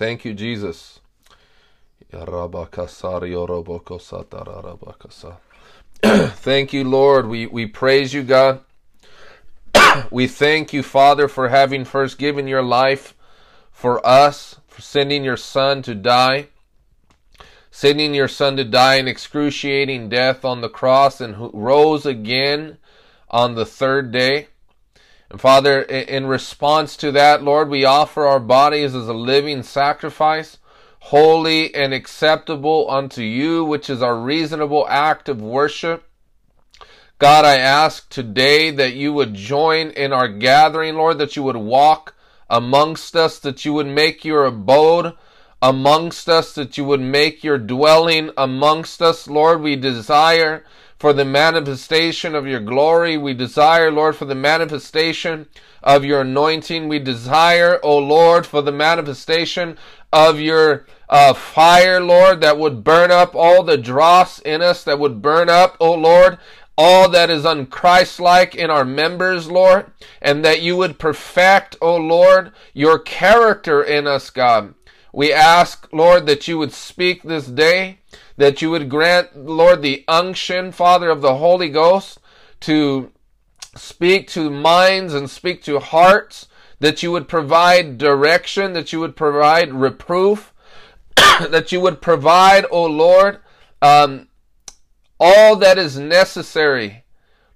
Thank you, Jesus. Thank you, Lord. We, we praise you, God. we thank you, Father, for having first given your life for us, for sending your Son to die, sending your Son to die in excruciating death on the cross and who rose again on the third day. And Father, in response to that, Lord, we offer our bodies as a living sacrifice, holy and acceptable unto you, which is our reasonable act of worship. God, I ask today that you would join in our gathering, Lord, that you would walk amongst us, that you would make your abode amongst us, that you would make your dwelling amongst us, Lord. We desire for the manifestation of your glory. We desire, Lord, for the manifestation of your anointing. We desire, O Lord, for the manifestation of your uh, fire, Lord, that would burn up all the dross in us, that would burn up, O Lord, all that is unchristlike in our members, Lord, and that you would perfect, O Lord, your character in us, God. We ask, Lord, that you would speak this day that you would grant, Lord, the unction, Father, of the Holy Ghost to speak to minds and speak to hearts, that you would provide direction, that you would provide reproof, that you would provide, O Lord, um, all that is necessary,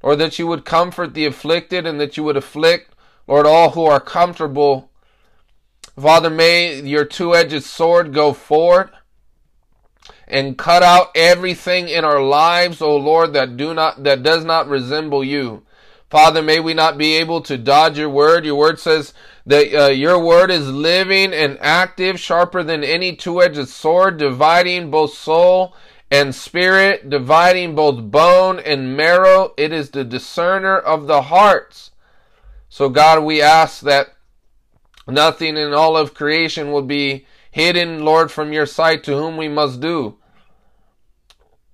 or that you would comfort the afflicted and that you would afflict, Lord, all who are comfortable. Father, may your two edged sword go forward and cut out everything in our lives, O Lord, that do not that does not resemble you. Father, may we not be able to dodge your word. Your word says that uh, your word is living and active, sharper than any two-edged sword, dividing both soul and spirit, dividing both bone and marrow. It is the discerner of the hearts. So God, we ask that nothing in all of creation will be hidden, Lord, from your sight, to whom we must do.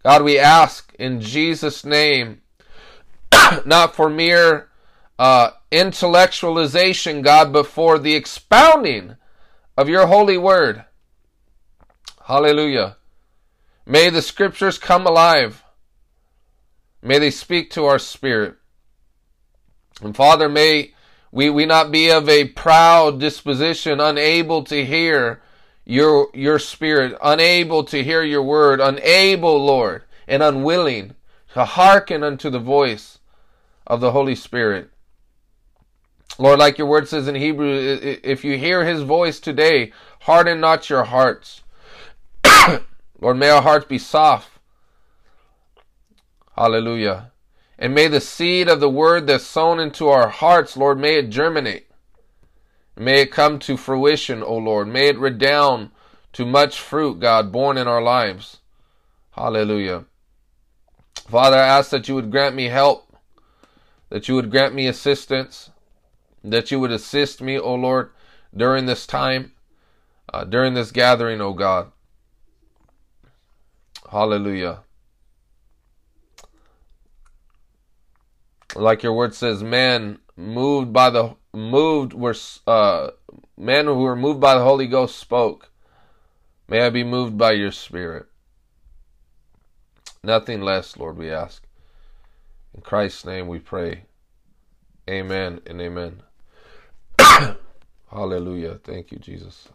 God, we ask in Jesus' name, not for mere uh, intellectualization, God, but for the expounding of your holy word. Hallelujah. May the scriptures come alive. May they speak to our spirit. And Father, may we, we not be of a proud disposition, unable to hear your, your spirit, unable to hear your word, unable, Lord, and unwilling to hearken unto the voice of the Holy Spirit. Lord, like your word says in Hebrew, if you hear his voice today, harden not your hearts. Lord, may our hearts be soft. Hallelujah. And may the seed of the word that's sown into our hearts, Lord, may it germinate. May it come to fruition, O Lord. May it redound to much fruit, God, born in our lives. Hallelujah. Father, I ask that you would grant me help, that you would grant me assistance, that you would assist me, O Lord, during this time, uh, during this gathering, O God. Hallelujah. Like your word says, man moved by the moved were uh, men who were moved by the Holy Ghost spoke. May I be moved by your Spirit. Nothing less, Lord, we ask. In Christ's name we pray. Amen and amen. Hallelujah. Thank you, Jesus.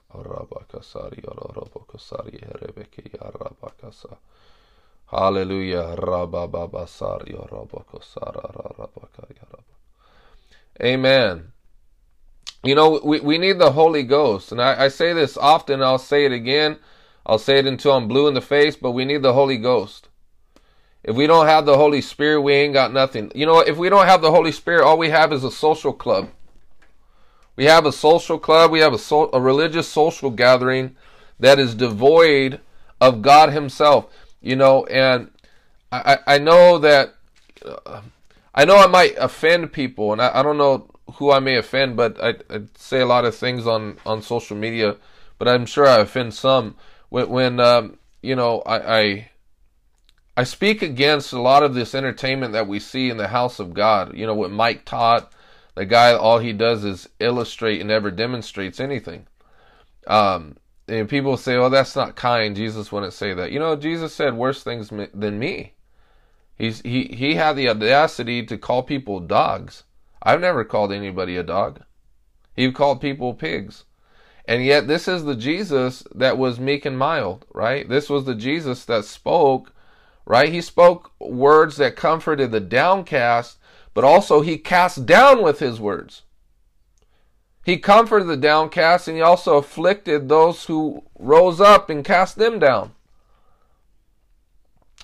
Hallelujah. Amen. You know, we, we need the Holy Ghost. And I, I say this often, I'll say it again. I'll say it until I'm blue in the face, but we need the Holy Ghost. If we don't have the Holy Spirit, we ain't got nothing. You know, if we don't have the Holy Spirit, all we have is a social club. We have a social club, we have a, so, a religious social gathering that is devoid of God Himself. You know, and I, I know that, uh, I know I might offend people, and I, I don't know who I may offend, but I, I, say a lot of things on, on social media, but I'm sure I offend some when, when um, you know, I, I, I speak against a lot of this entertainment that we see in the house of God. You know, what Mike Todd, the guy, all he does is illustrate and never demonstrates anything. Um, and people say, "Oh, that's not kind." Jesus wouldn't say that. You know, Jesus said worse things than me. He's he he had the audacity to call people dogs. I've never called anybody a dog. He called people pigs. And yet this is the Jesus that was meek and mild, right? This was the Jesus that spoke, right? He spoke words that comforted the downcast, but also he cast down with his words. He comforted the downcast and he also afflicted those who rose up and cast them down.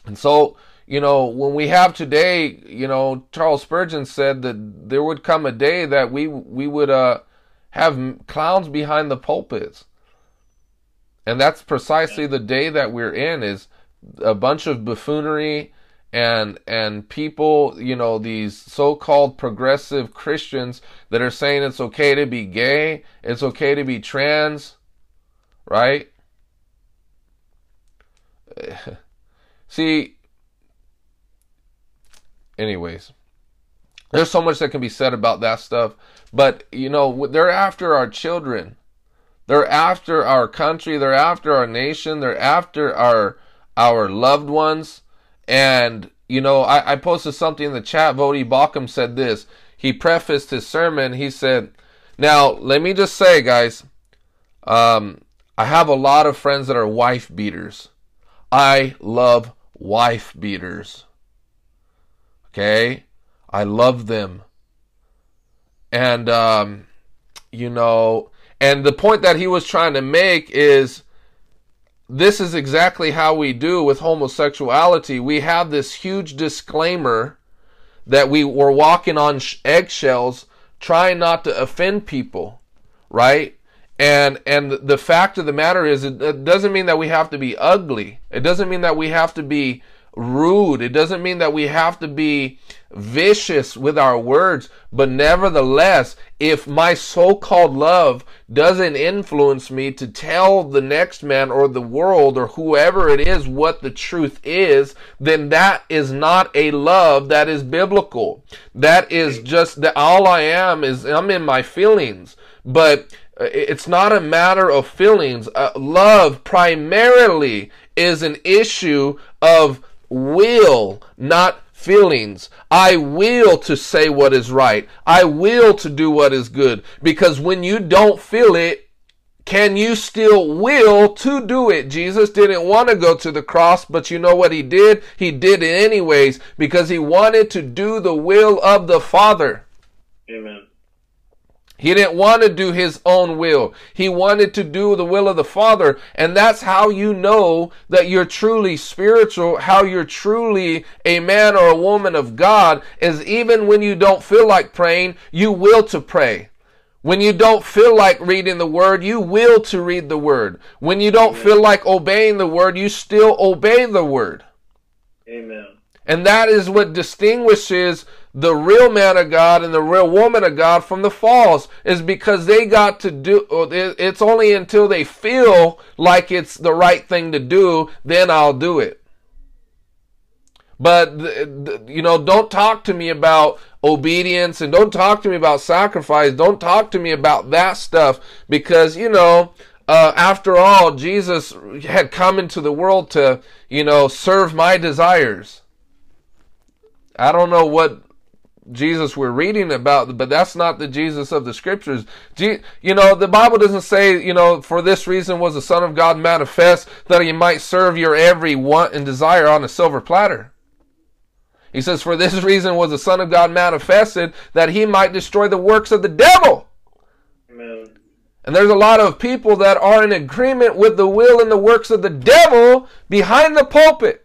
And so, you know, when we have today, you know, Charles Spurgeon said that there would come a day that we we would uh, have clowns behind the pulpits. And that's precisely the day that we're in is a bunch of buffoonery and and people, you know, these so-called progressive Christians that are saying it's okay to be gay, it's okay to be trans, right? See, anyways, there's so much that can be said about that stuff, but you know, they're after our children. They're after our country, they're after our nation, they're after our our loved ones and, you know, I, I posted something in the chat. Voddie Baucham said this. He prefaced his sermon. He said, Now, let me just say, guys, um, I have a lot of friends that are wife beaters. I love wife beaters. Okay? I love them. And, um, you know, and the point that he was trying to make is this is exactly how we do with homosexuality. We have this huge disclaimer that we were walking on eggshells, trying not to offend people, right? And and the fact of the matter is, it doesn't mean that we have to be ugly. It doesn't mean that we have to be rude. It doesn't mean that we have to be vicious with our words, but nevertheless, if my so-called love doesn't influence me to tell the next man or the world or whoever it is what the truth is, then that is not a love that is biblical. That is just that all I am is I'm in my feelings, but it's not a matter of feelings. Uh, love primarily is an issue of will, not feelings. I will to say what is right. I will to do what is good. Because when you don't feel it, can you still will to do it? Jesus didn't want to go to the cross, but you know what he did? He did it anyways because he wanted to do the will of the Father. Amen. He didn't want to do his own will. He wanted to do the will of the Father. And that's how you know that you're truly spiritual, how you're truly a man or a woman of God, is even when you don't feel like praying, you will to pray. When you don't feel like reading the word, you will to read the word. When you don't Amen. feel like obeying the word, you still obey the word. Amen. And that is what distinguishes the real man of God and the real woman of God from the false is because they got to do it's only until they feel like it's the right thing to do then I'll do it. But you know, don't talk to me about obedience and don't talk to me about sacrifice. Don't talk to me about that stuff because you know, uh, after all, Jesus had come into the world to, you know, serve my desires. I don't know what Jesus we're reading about, but that's not the Jesus of the scriptures. You know, the Bible doesn't say, you know, for this reason was the Son of God manifest that he might serve your every want and desire on a silver platter. He says, for this reason was the Son of God manifested that he might destroy the works of the devil. Amen. And there's a lot of people that are in agreement with the will and the works of the devil behind the pulpit.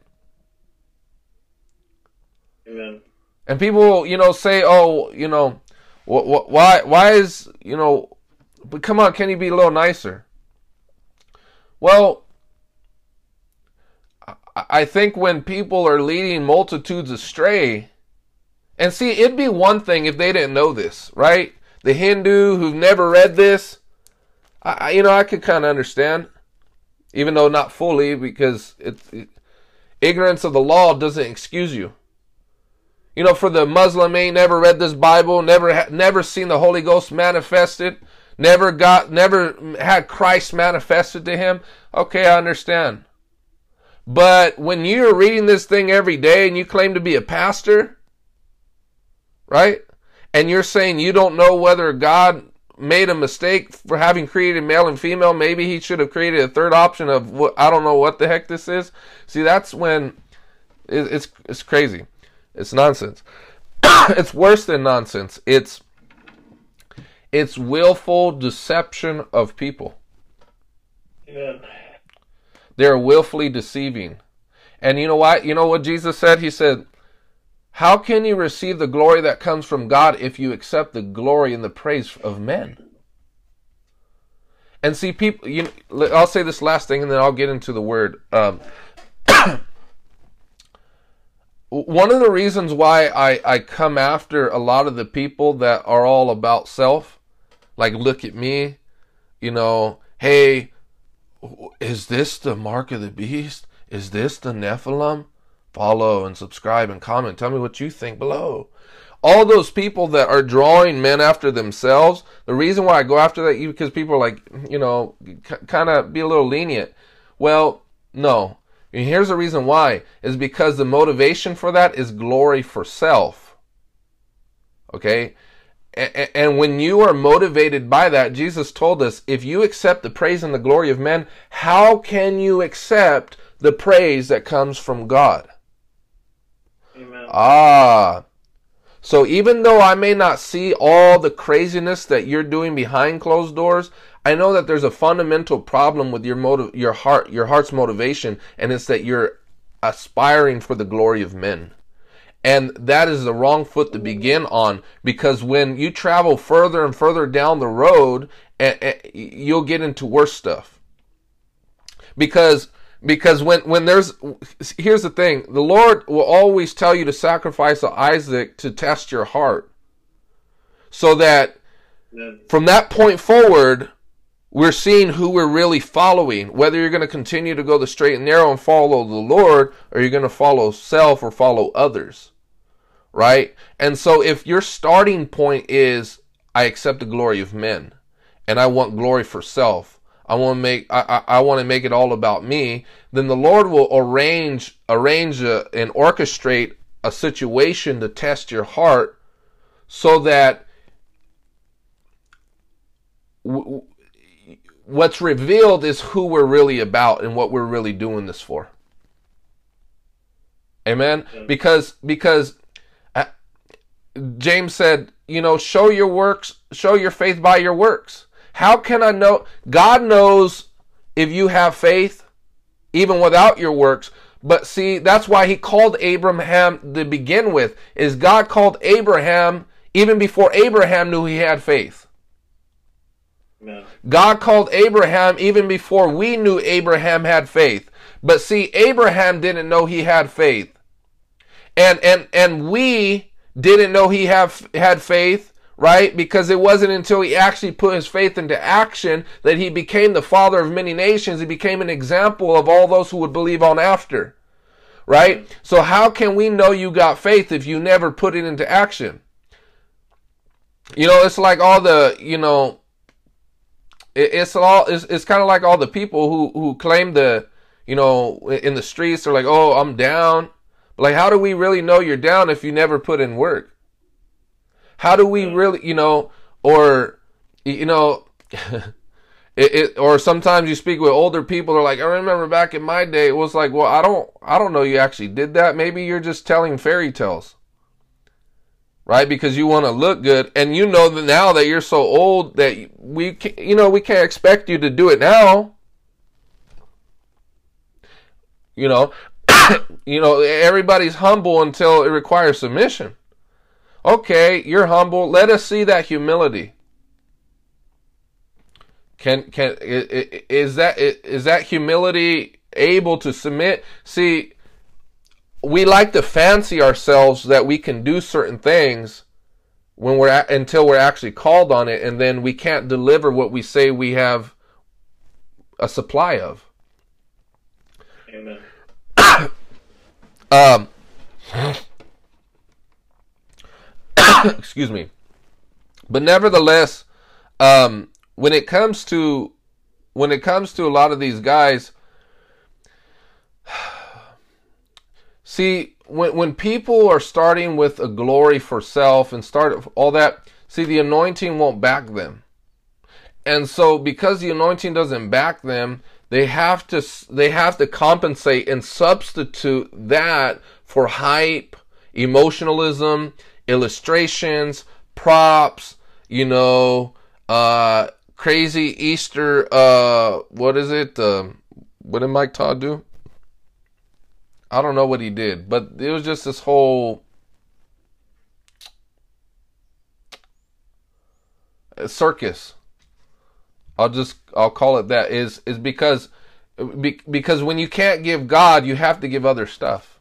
Amen. And people, you know, say, "Oh, you know, wh- wh- why why is, you know, but come on, can you be a little nicer?" Well, I think when people are leading multitudes astray, and see, it'd be one thing if they didn't know this, right? The Hindu who've never read this, I, you know, I could kind of understand, even though not fully, because it, it, ignorance of the law doesn't excuse you. You know, for the Muslim ain't never read this Bible, never never seen the Holy Ghost manifested, never got, never had Christ manifested to him. Okay, I understand. But when you're reading this thing every day and you claim to be a pastor, right? And you're saying you don't know whether God made a mistake for having created male and female. Maybe he should have created a third option of what I don't know what the heck this is. See, that's when it, it's it's crazy. It's nonsense. it's worse than nonsense. It's it's willful deception of people. Amen. They're willfully deceiving. And you know what? You know what Jesus said? He said, How can you receive the glory that comes from God if you accept the glory and the praise of men? And see, people, you, I'll say this last thing and then I'll get into the word. Um, one of the reasons why I, I come after a lot of the people that are all about self, like, look at me, you know, hey, is this the mark of the beast? Is this the Nephilim? Follow and subscribe and comment. Tell me what you think below. All those people that are drawing men after themselves, the reason why I go after that, because people are like, you know, kind of be a little lenient. Well, no. And here's the reason why is because the motivation for that is glory for self. Okay? And when you are motivated by that, Jesus told us if you accept the praise and the glory of men, how can you accept the praise that comes from God? Amen. Ah. So even though I may not see all the craziness that you're doing behind closed doors, I know that there's a fundamental problem with your motive, your heart, your heart's motivation, and it's that you're aspiring for the glory of men. And that is the wrong foot to begin on because when you travel further and further down the road, eh, eh, you'll get into worse stuff. Because because when when there's here's the thing, the Lord will always tell you to sacrifice Isaac to test your heart. So that from that point forward, we're seeing who we're really following. Whether you're going to continue to go the straight and narrow and follow the Lord, or you're going to follow self or follow others right? And so if your starting point is I accept the glory of men and I want glory for self, I want to make I, I, I want to make it all about me, then the Lord will arrange arrange a, and orchestrate a situation to test your heart so that w- what's revealed is who we're really about and what we're really doing this for. Amen. Because because uh, James said, you know, show your works, show your faith by your works. How can I know? God knows if you have faith, even without your works. But see, that's why he called Abraham to begin with, is God called Abraham even before Abraham knew he had faith. God called Abraham even before we knew Abraham had faith. But see, Abraham didn't know he had faith. And and and we didn't know he have had faith, right? Because it wasn't until he actually put his faith into action that he became the father of many nations. He became an example of all those who would believe on after, right? So how can we know you got faith if you never put it into action? You know, it's like all the, you know, it's all it's, it's kind of like all the people who who claim the you know in the streets they're like oh i'm down like, how do we really know you're down if you never put in work? How do we mm. really, you know, or, you know, it, it, or sometimes you speak with older people, they're like, I remember back in my day, it was like, well, I don't, I don't know you actually did that. Maybe you're just telling fairy tales. Right? Because you want to look good. And you know that now that you're so old that we, can, you know, we can't expect you to do it now. You know, you know, everybody's humble until it requires submission. Okay, you're humble. Let us see that humility. Can can is that is that humility able to submit? See, we like to fancy ourselves that we can do certain things when we're at, until we're actually called on it, and then we can't deliver what we say we have a supply of. Amen. Um, excuse me. But nevertheless, um, when it comes to when it comes to a lot of these guys see when when people are starting with a glory for self and start all that see the anointing won't back them. And so because the anointing doesn't back them they have to they have to compensate and substitute that for hype emotionalism illustrations props you know uh crazy easter uh what is it uh, what did mike todd do i don't know what he did but it was just this whole uh, circus I'll just I'll call it that is is because because when you can't give God, you have to give other stuff.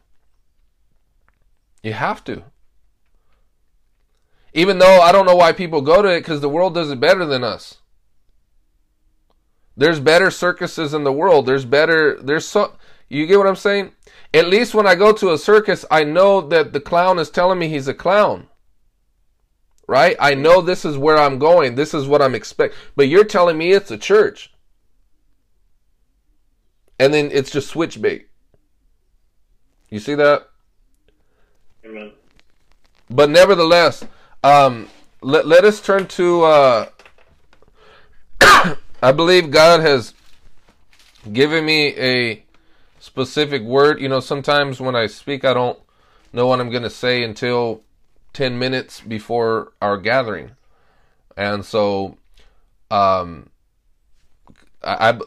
You have to. Even though I don't know why people go to it because the world does it better than us. There's better circuses in the world. There's better there's so you get what I'm saying? At least when I go to a circus, I know that the clown is telling me he's a clown right? I know this is where I'm going. This is what I'm expecting. But you're telling me it's a church. And then it's just switch bait. You see that? Amen. But nevertheless, um, let, let us turn to. Uh, I believe God has given me a specific word. You know, sometimes when I speak, I don't know what I'm going to say until 10 minutes before our gathering. And so, um, I, I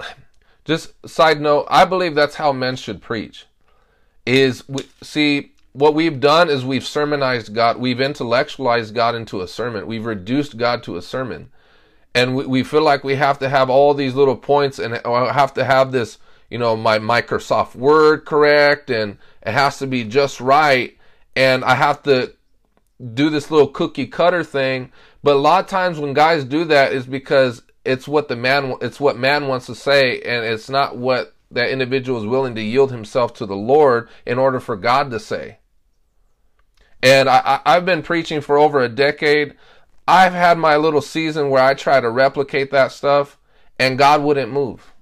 just side note, I believe that's how men should preach. Is we, see what we've done is we've sermonized God, we've intellectualized God into a sermon, we've reduced God to a sermon, and we, we feel like we have to have all these little points and have to have this, you know, my Microsoft Word correct, and it has to be just right, and I have to do this little cookie cutter thing. But a lot of times when guys do that is because it's what the man it's what man wants to say and it's not what that individual is willing to yield himself to the Lord in order for God to say. And I, have been preaching for over a decade. I've had my little season where I try to replicate that stuff and God wouldn't move.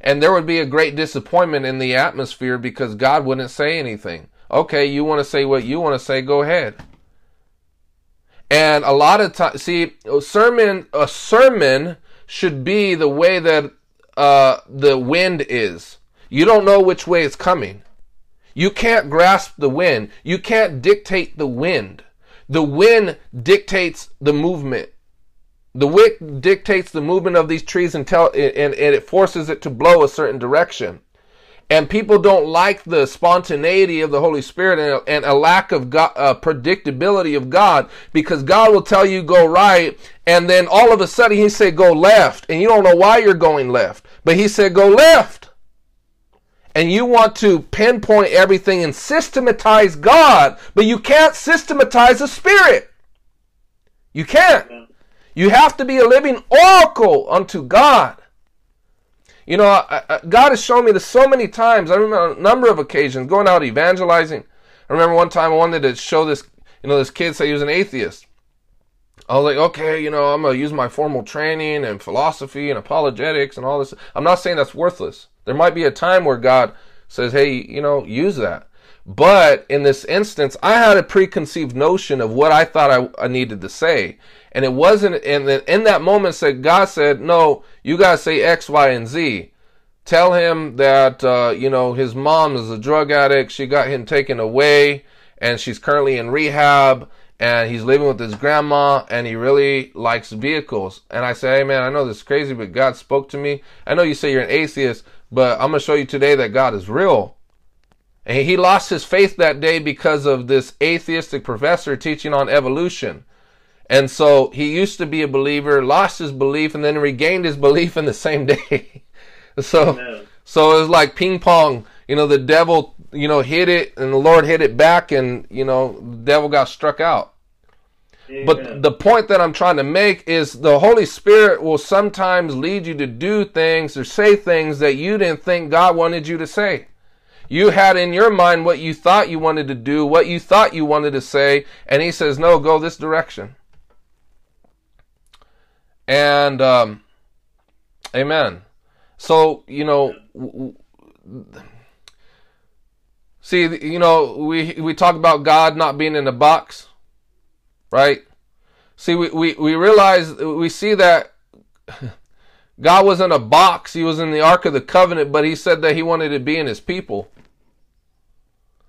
And there would be a great disappointment in the atmosphere because God wouldn't say anything. Okay, you want to say what you want to say, go ahead. And a lot of times, see, a sermon, a sermon should be the way that uh, the wind is. You don't know which way it's coming. You can't grasp the wind. You can't dictate the wind. The wind dictates the movement. The wind dictates the movement of these trees and, tell, and, and it forces it to blow a certain direction. And people don't like the spontaneity of the Holy Spirit and a, and a lack of God, uh, predictability of God because God will tell you go right and then all of a sudden he said go left and you don't know why you're going left but he said go left. And you want to pinpoint everything and systematize God but you can't systematize the Spirit. You can't you have to be a living oracle unto God you know, I, I, God has shown me this so many times. I remember a number of occasions going out evangelizing. I remember one time I wanted to show this, you know, this kid say he was an atheist. I was like, okay, you know, I'm gonna use my formal training and philosophy and apologetics and all this. I'm not saying that's worthless. There might be a time where God says, hey, you know, use that. But in this instance, I had a preconceived notion of what I thought I, I needed to say. And it wasn't, and then in that moment, said God said, "No, you gotta say X, Y, and Z. Tell him that uh, you know his mom is a drug addict. She got him taken away, and she's currently in rehab. And he's living with his grandma, and he really likes vehicles. And I say, Hey man, I know this is crazy, but God spoke to me. I know you say you're an atheist, but I'm gonna show you today that God is real." And he lost his faith that day because of this atheistic professor teaching on evolution. And so he used to be a believer, lost his belief, and then regained his belief in the same day. so, Amen. so it was like ping pong. You know, the devil, you know, hit it, and the Lord hit it back, and you know, the devil got struck out. Amen. But the point that I'm trying to make is the Holy Spirit will sometimes lead you to do things or say things that you didn't think God wanted you to say. You had in your mind what you thought you wanted to do, what you thought you wanted to say, and He says, No, go this direction. And um, amen. So you know, see, you know, we we talk about God not being in a box, right? See, we we we realize we see that. God was in a box. He was in the Ark of the Covenant, but he said that he wanted to be in his people.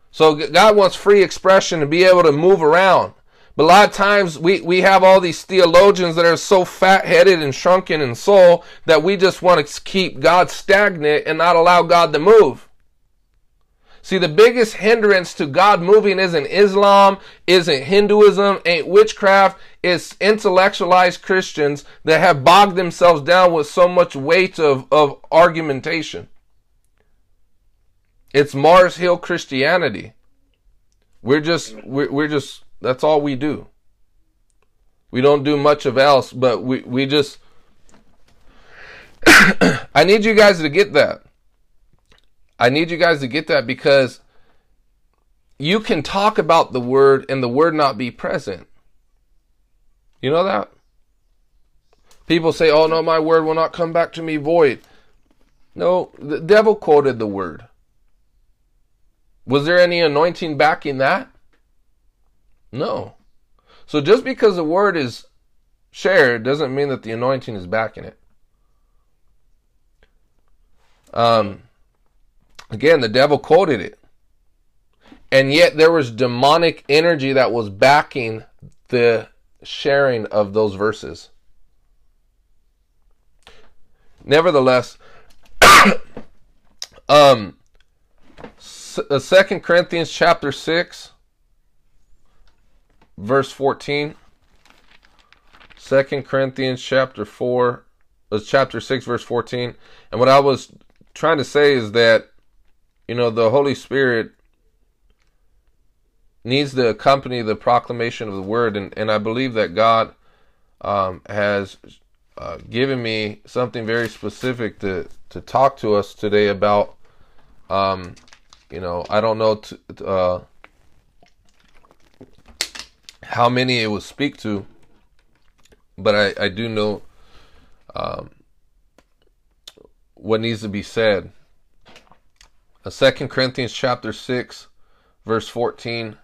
So God wants free expression to be able to move around. But a lot of times we, we have all these theologians that are so fat headed and shrunken in soul that we just want to keep God stagnant and not allow God to move. See, the biggest hindrance to God moving isn't Islam, isn't Hinduism, ain't witchcraft, it's intellectualized Christians that have bogged themselves down with so much weight of, of argumentation. It's Mars Hill Christianity. We're just, we're, we're just, that's all we do. We don't do much of else, but we, we just, I need you guys to get that. I need you guys to get that because you can talk about the word and the word not be present. You know that? People say, oh no, my word will not come back to me void. No, the devil quoted the word. Was there any anointing backing that? No. So just because the word is shared doesn't mean that the anointing is backing it. Um, Again, the devil quoted it. And yet there was demonic energy that was backing the sharing of those verses. Nevertheless, um, uh, Second Corinthians chapter six, verse fourteen. Second Corinthians chapter four, uh, chapter six, verse fourteen. And what I was trying to say is that you know, the Holy Spirit needs to accompany the proclamation of the word, and, and I believe that God um, has uh, given me something very specific to to talk to us today about. Um, you know, I don't know to, uh, how many it will speak to, but I, I do know um, what needs to be said. A Second Corinthians chapter 6, verse 14.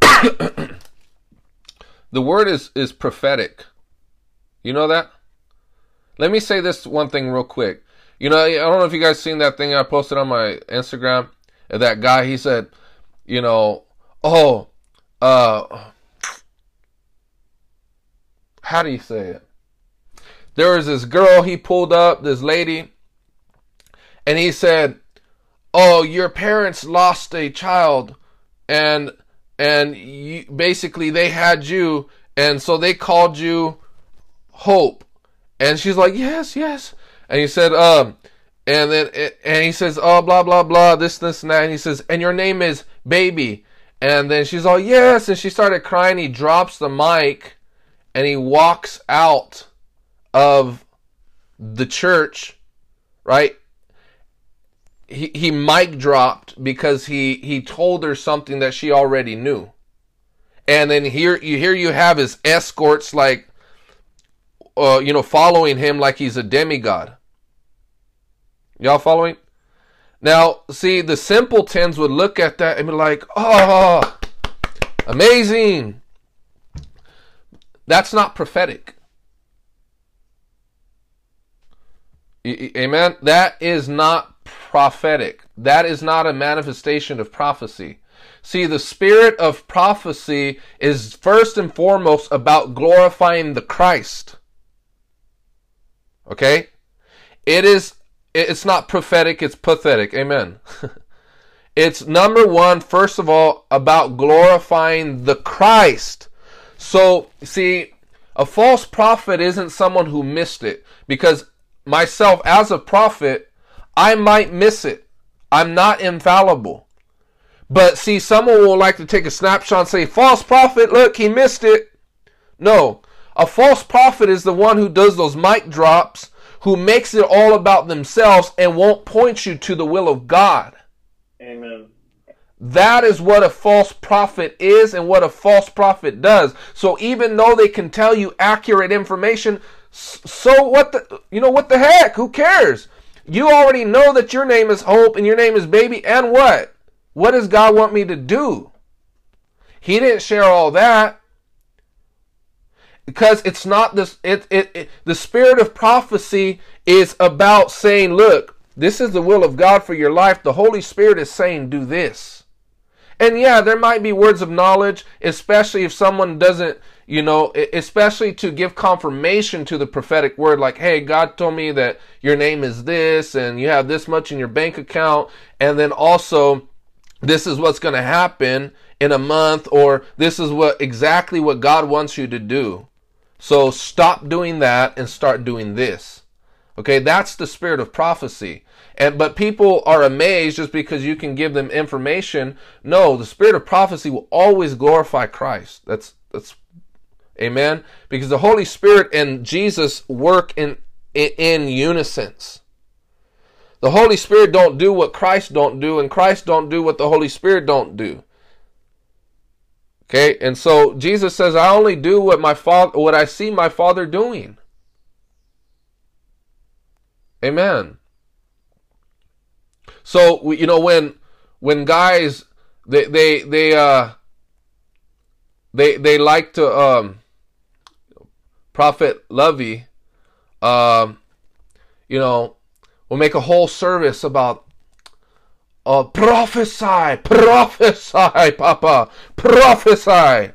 the word is, is prophetic. You know that? Let me say this one thing real quick. You know, I don't know if you guys seen that thing I posted on my Instagram. That guy, he said, you know, oh, uh, how do you say it? There was this girl he pulled up, this lady, and he said, "Oh, your parents lost a child, and and you, basically they had you, and so they called you Hope." And she's like, "Yes, yes." And he said, "Um." And then, and he says, "Oh, blah blah blah, this, this, and that." And he says, "And your name is Baby." And then she's all, "Yes," and she started crying. He drops the mic, and he walks out of the church, right? he, he mic dropped because he he told her something that she already knew. And then here you here you have his escorts like uh, you know following him like he's a demigod. Y'all following? Now, see, the simpletons would look at that and be like, "Oh, amazing." That's not prophetic. Amen. That is not prophetic. That is not a manifestation of prophecy. See, the spirit of prophecy is first and foremost about glorifying the Christ. Okay? It is it's not prophetic, it's pathetic. Amen. it's number one, first of all about glorifying the Christ. So, see, a false prophet isn't someone who missed it because myself as a prophet I might miss it. I'm not infallible. But see, someone will like to take a snapshot and say, false prophet, look, he missed it. No, a false prophet is the one who does those mic drops, who makes it all about themselves and won't point you to the will of God. Amen. That is what a false prophet is and what a false prophet does. So even though they can tell you accurate information, so what the you know what the heck? Who cares? You already know that your name is Hope and your name is Baby and what? What does God want me to do? He didn't share all that because it's not this it, it, it the spirit of prophecy is about saying look this is the will of god for your life. The holy spirit is saying do this. And yeah there might be words of knowledge especially if someone doesn't you know especially to give confirmation to the prophetic word like hey god told me that your name is this and you have this much in your bank account and then also this is what's going to happen in a month or this is what exactly what god wants you to do so stop doing that and start doing this. Okay, that's the spirit of prophecy. And but people are amazed just because you can give them information. No, the spirit of prophecy will always glorify Christ. That's that's amen. Because the Holy Spirit and Jesus work in in unison. The Holy Spirit don't do what Christ don't do, and Christ don't do what the Holy Spirit don't do. Okay, and so Jesus says, I only do what my father what I see my father doing. Amen. So you know when when guys they they they uh they they like to um Prophet Lovy um you know will make a whole service about uh, prophesy, prophesy, Papa, prophesy.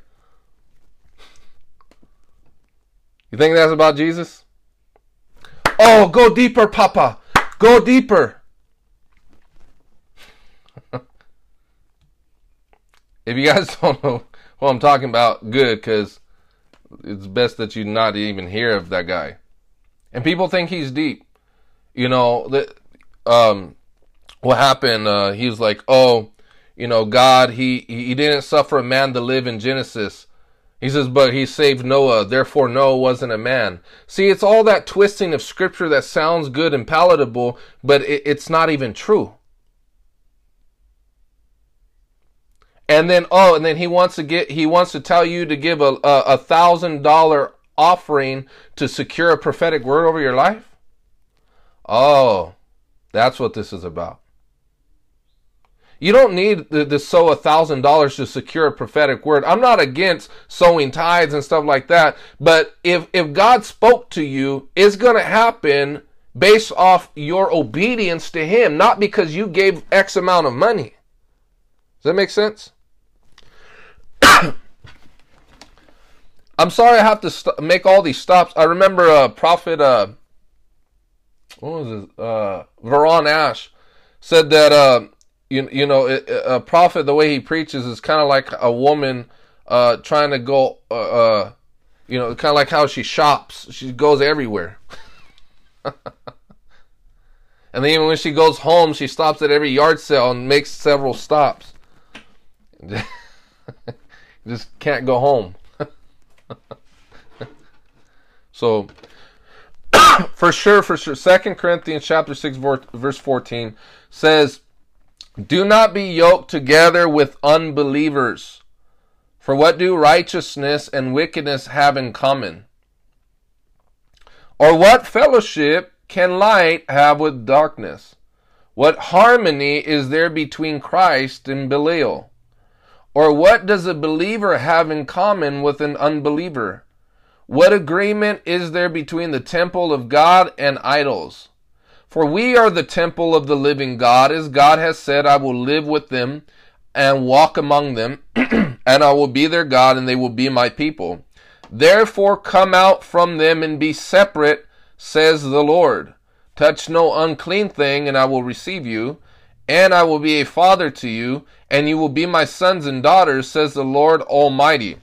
You think that's about Jesus? Oh, go deeper, Papa. Go deeper. if you guys don't know what I'm talking about, good, because it's best that you not even hear of that guy. And people think he's deep. You know, the, um, what happened, uh, he was like, oh, you know, God, he, he didn't suffer a man to live in Genesis. He says, but he saved Noah, therefore Noah wasn't a man. See, it's all that twisting of scripture that sounds good and palatable, but it, it's not even true. And then, oh, and then he wants to get, he wants to tell you to give a, a, thousand dollar offering to secure a prophetic word over your life? Oh, that's what this is about. You don't need to, to sow a thousand dollars to secure a prophetic word. I'm not against sowing tithes and stuff like that, but if if God spoke to you, it's going to happen based off your obedience to Him, not because you gave X amount of money. Does that make sense? I'm sorry I have to st- make all these stops. I remember a uh, prophet, uh, what was it? Uh, Veron Ash said that uh, you you know a prophet the way he preaches is kind of like a woman uh, trying to go uh, uh you know kind of like how she shops. She goes everywhere. And then even when she goes home she stops at every yard sale and makes several stops. Just can't go home. So for sure for sure second corinthians chapter 6 verse 14 says do not be yoked together with unbelievers. For what do righteousness and wickedness have in common? Or what fellowship can light have with darkness? What harmony is there between Christ and Belial? Or what does a believer have in common with an unbeliever? What agreement is there between the temple of God and idols? For we are the temple of the living God, as God has said, I will live with them and walk among them, and I will be their God, and they will be my people. Therefore come out from them and be separate, says the Lord. Touch no unclean thing, and I will receive you, and I will be a father to you, and you will be my sons and daughters, says the Lord Almighty.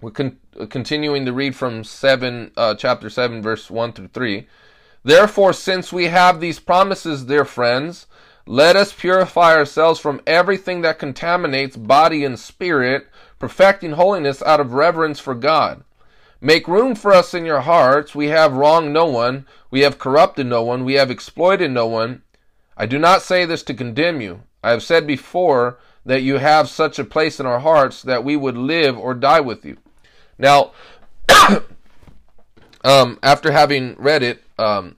We're con- continuing to read from seven, uh, chapter seven, verse one through three. Therefore, since we have these promises, dear friends, let us purify ourselves from everything that contaminates body and spirit, perfecting holiness out of reverence for God. Make room for us in your hearts. We have wronged no one. We have corrupted no one. We have exploited no one. I do not say this to condemn you. I have said before that you have such a place in our hearts that we would live or die with you. Now, um, after having read it, um,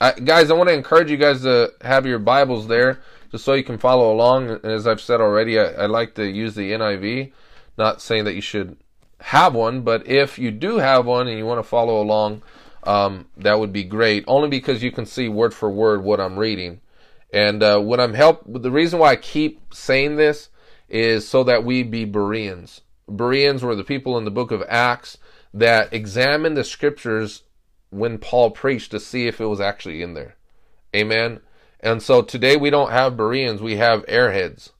I, guys, I want to encourage you guys to have your Bibles there just so you can follow along. And as I've said already, I, I like to use the NIV. Not saying that you should have one, but if you do have one and you want to follow along, um, that would be great. Only because you can see word for word what I'm reading. And uh, I'm help, the reason why I keep saying this is so that we be Bereans. Bereans were the people in the book of Acts that examined the scriptures when Paul preached to see if it was actually in there. Amen. And so today we don't have Bereans, we have airheads.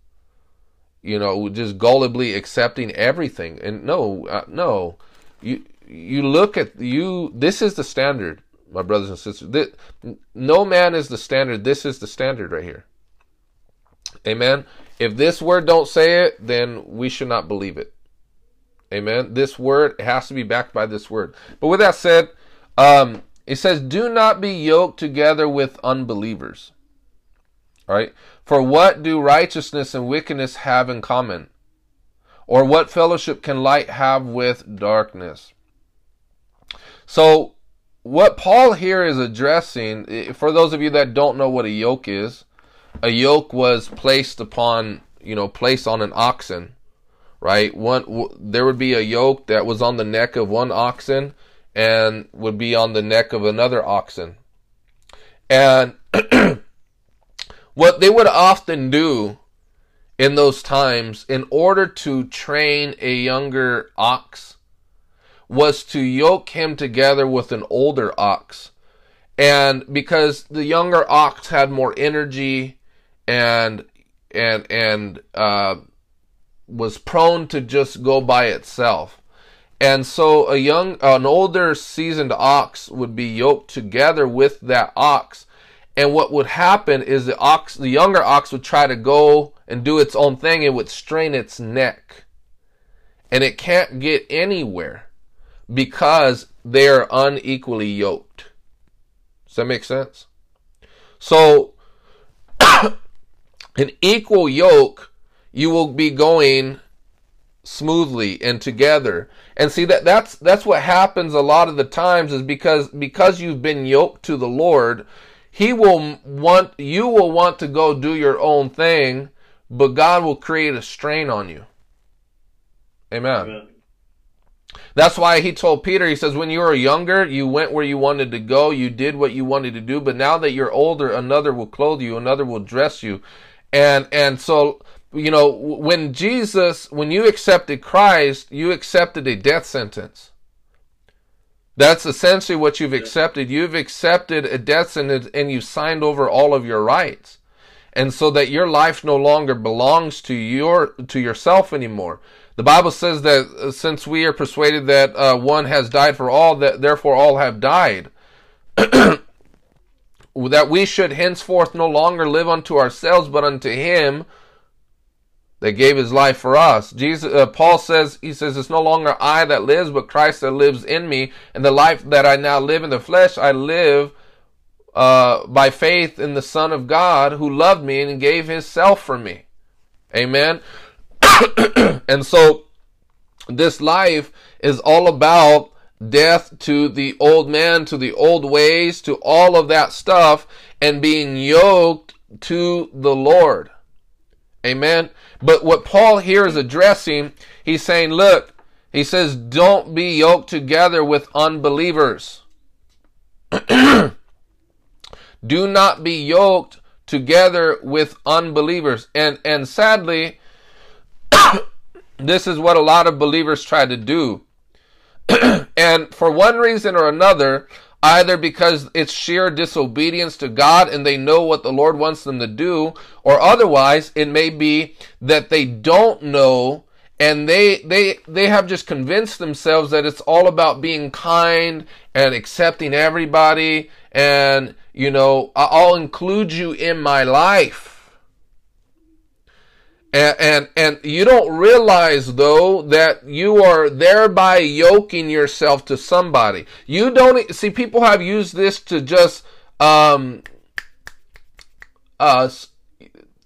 You know, just gullibly accepting everything. And no, uh, no. You you look at you this is the standard, my brothers and sisters. This, no man is the standard. This is the standard right here. Amen. If this word don't say it, then we should not believe it. Amen. This word has to be backed by this word. But with that said, um, it says, "Do not be yoked together with unbelievers." All right. For what do righteousness and wickedness have in common? Or what fellowship can light have with darkness? So, what Paul here is addressing, for those of you that don't know what a yoke is, a yoke was placed upon, you know, placed on an oxen right? One w- there would be a yoke that was on the neck of one oxen and would be on the neck of another oxen. And what they would often do in those times in order to train a younger ox was to yoke him together with an older ox. And because the younger ox had more energy and and and uh, was prone to just go by itself. And so a young, an older seasoned ox would be yoked together with that ox. And what would happen is the ox, the younger ox would try to go and do its own thing. It would strain its neck. And it can't get anywhere because they are unequally yoked. Does that make sense? So, an equal yoke you will be going smoothly and together. And see that that's that's what happens a lot of the times is because because you've been yoked to the Lord, he will want you will want to go do your own thing, but God will create a strain on you. Amen. Amen. That's why he told Peter, he says, when you were younger, you went where you wanted to go, you did what you wanted to do, but now that you're older, another will clothe you, another will dress you. And and so you know, when Jesus, when you accepted Christ, you accepted a death sentence. That's essentially what you've accepted. You've accepted a death sentence and you've signed over all of your rights. And so that your life no longer belongs to your to yourself anymore. The Bible says that uh, since we are persuaded that uh, one has died for all, that therefore all have died. that we should henceforth no longer live unto ourselves, but unto Him that gave his life for us. Jesus, uh, Paul says, he says, it's no longer I that lives, but Christ that lives in me. And the life that I now live in the flesh, I live uh, by faith in the Son of God who loved me and gave himself for me. Amen. and so this life is all about death to the old man, to the old ways, to all of that stuff, and being yoked to the Lord. Amen. But what Paul here is addressing, he's saying, look, he says, don't be yoked together with unbelievers. Do not be yoked together with unbelievers. And and sadly, this is what a lot of believers try to do. and for one reason or another, either because it's sheer disobedience to God and they know what the Lord wants them to do, or otherwise it may be that they don't know and they they they have just convinced themselves that it's all about being kind and accepting everybody and you know I'll include you in my life and, and, and you don't realize though that you are thereby yoking yourself to somebody. You don't see people have used this to just um uh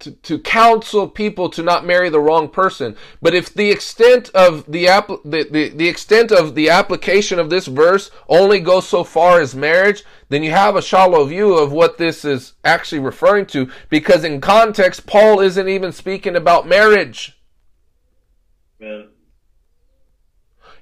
to, to counsel people to not marry the wrong person. But if the extent of the, app, the, the, the extent of the application of this verse only goes so far as marriage, then you have a shallow view of what this is actually referring to. Because in context, Paul isn't even speaking about marriage.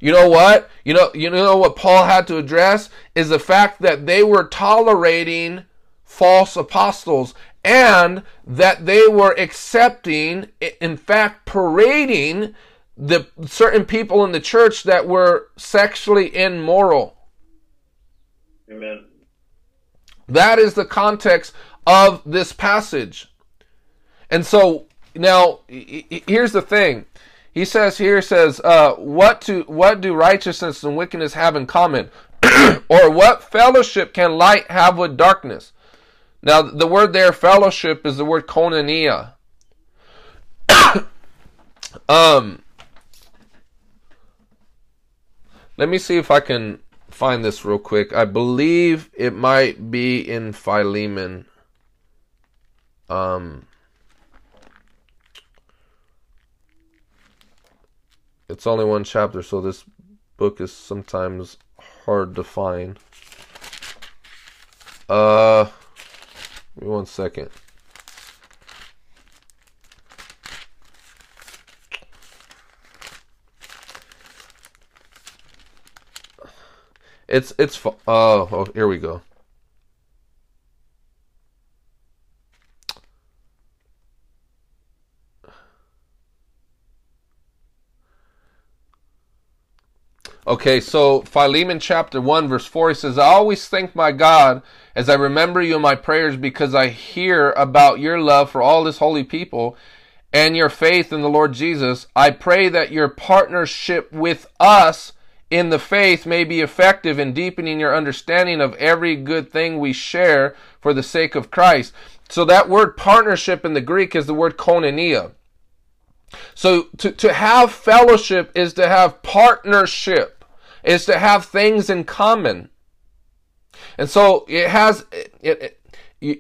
You know what? You know, you know what Paul had to address is the fact that they were tolerating false apostles and that they were accepting, in fact, parading the certain people in the church that were sexually immoral. Amen. That is the context of this passage. And so now here's the thing. He says here says, uh, what to what do righteousness and wickedness have in common? or what fellowship can light have with darkness? Now, the word there, fellowship, is the word koinonia. um, let me see if I can find this real quick. I believe it might be in Philemon. Um, it's only one chapter, so this book is sometimes hard to find. Uh, Give me one second. It's it's oh, oh here we go. Okay, so Philemon chapter 1, verse 4, he says, I always thank my God as I remember you in my prayers because I hear about your love for all this holy people and your faith in the Lord Jesus. I pray that your partnership with us in the faith may be effective in deepening your understanding of every good thing we share for the sake of Christ. So that word partnership in the Greek is the word koinonia. So to, to have fellowship is to have partnership is to have things in common. And so it has, it, it,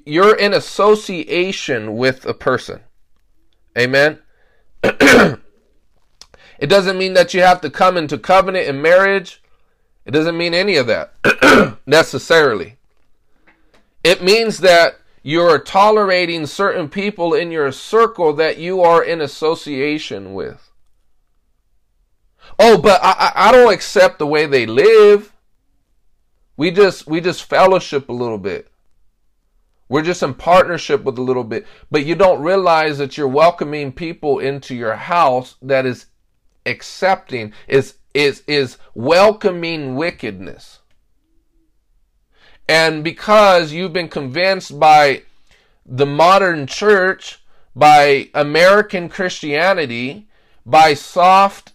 you're in association with a person. Amen. it doesn't mean that you have to come into covenant and marriage. It doesn't mean any of that necessarily. It means that you're tolerating certain people in your circle that you are in association with. Oh, but I, I don't accept the way they live. We just we just fellowship a little bit. We're just in partnership with a little bit, but you don't realize that you're welcoming people into your house that is accepting is is is welcoming wickedness. And because you've been convinced by the modern church, by American Christianity, by soft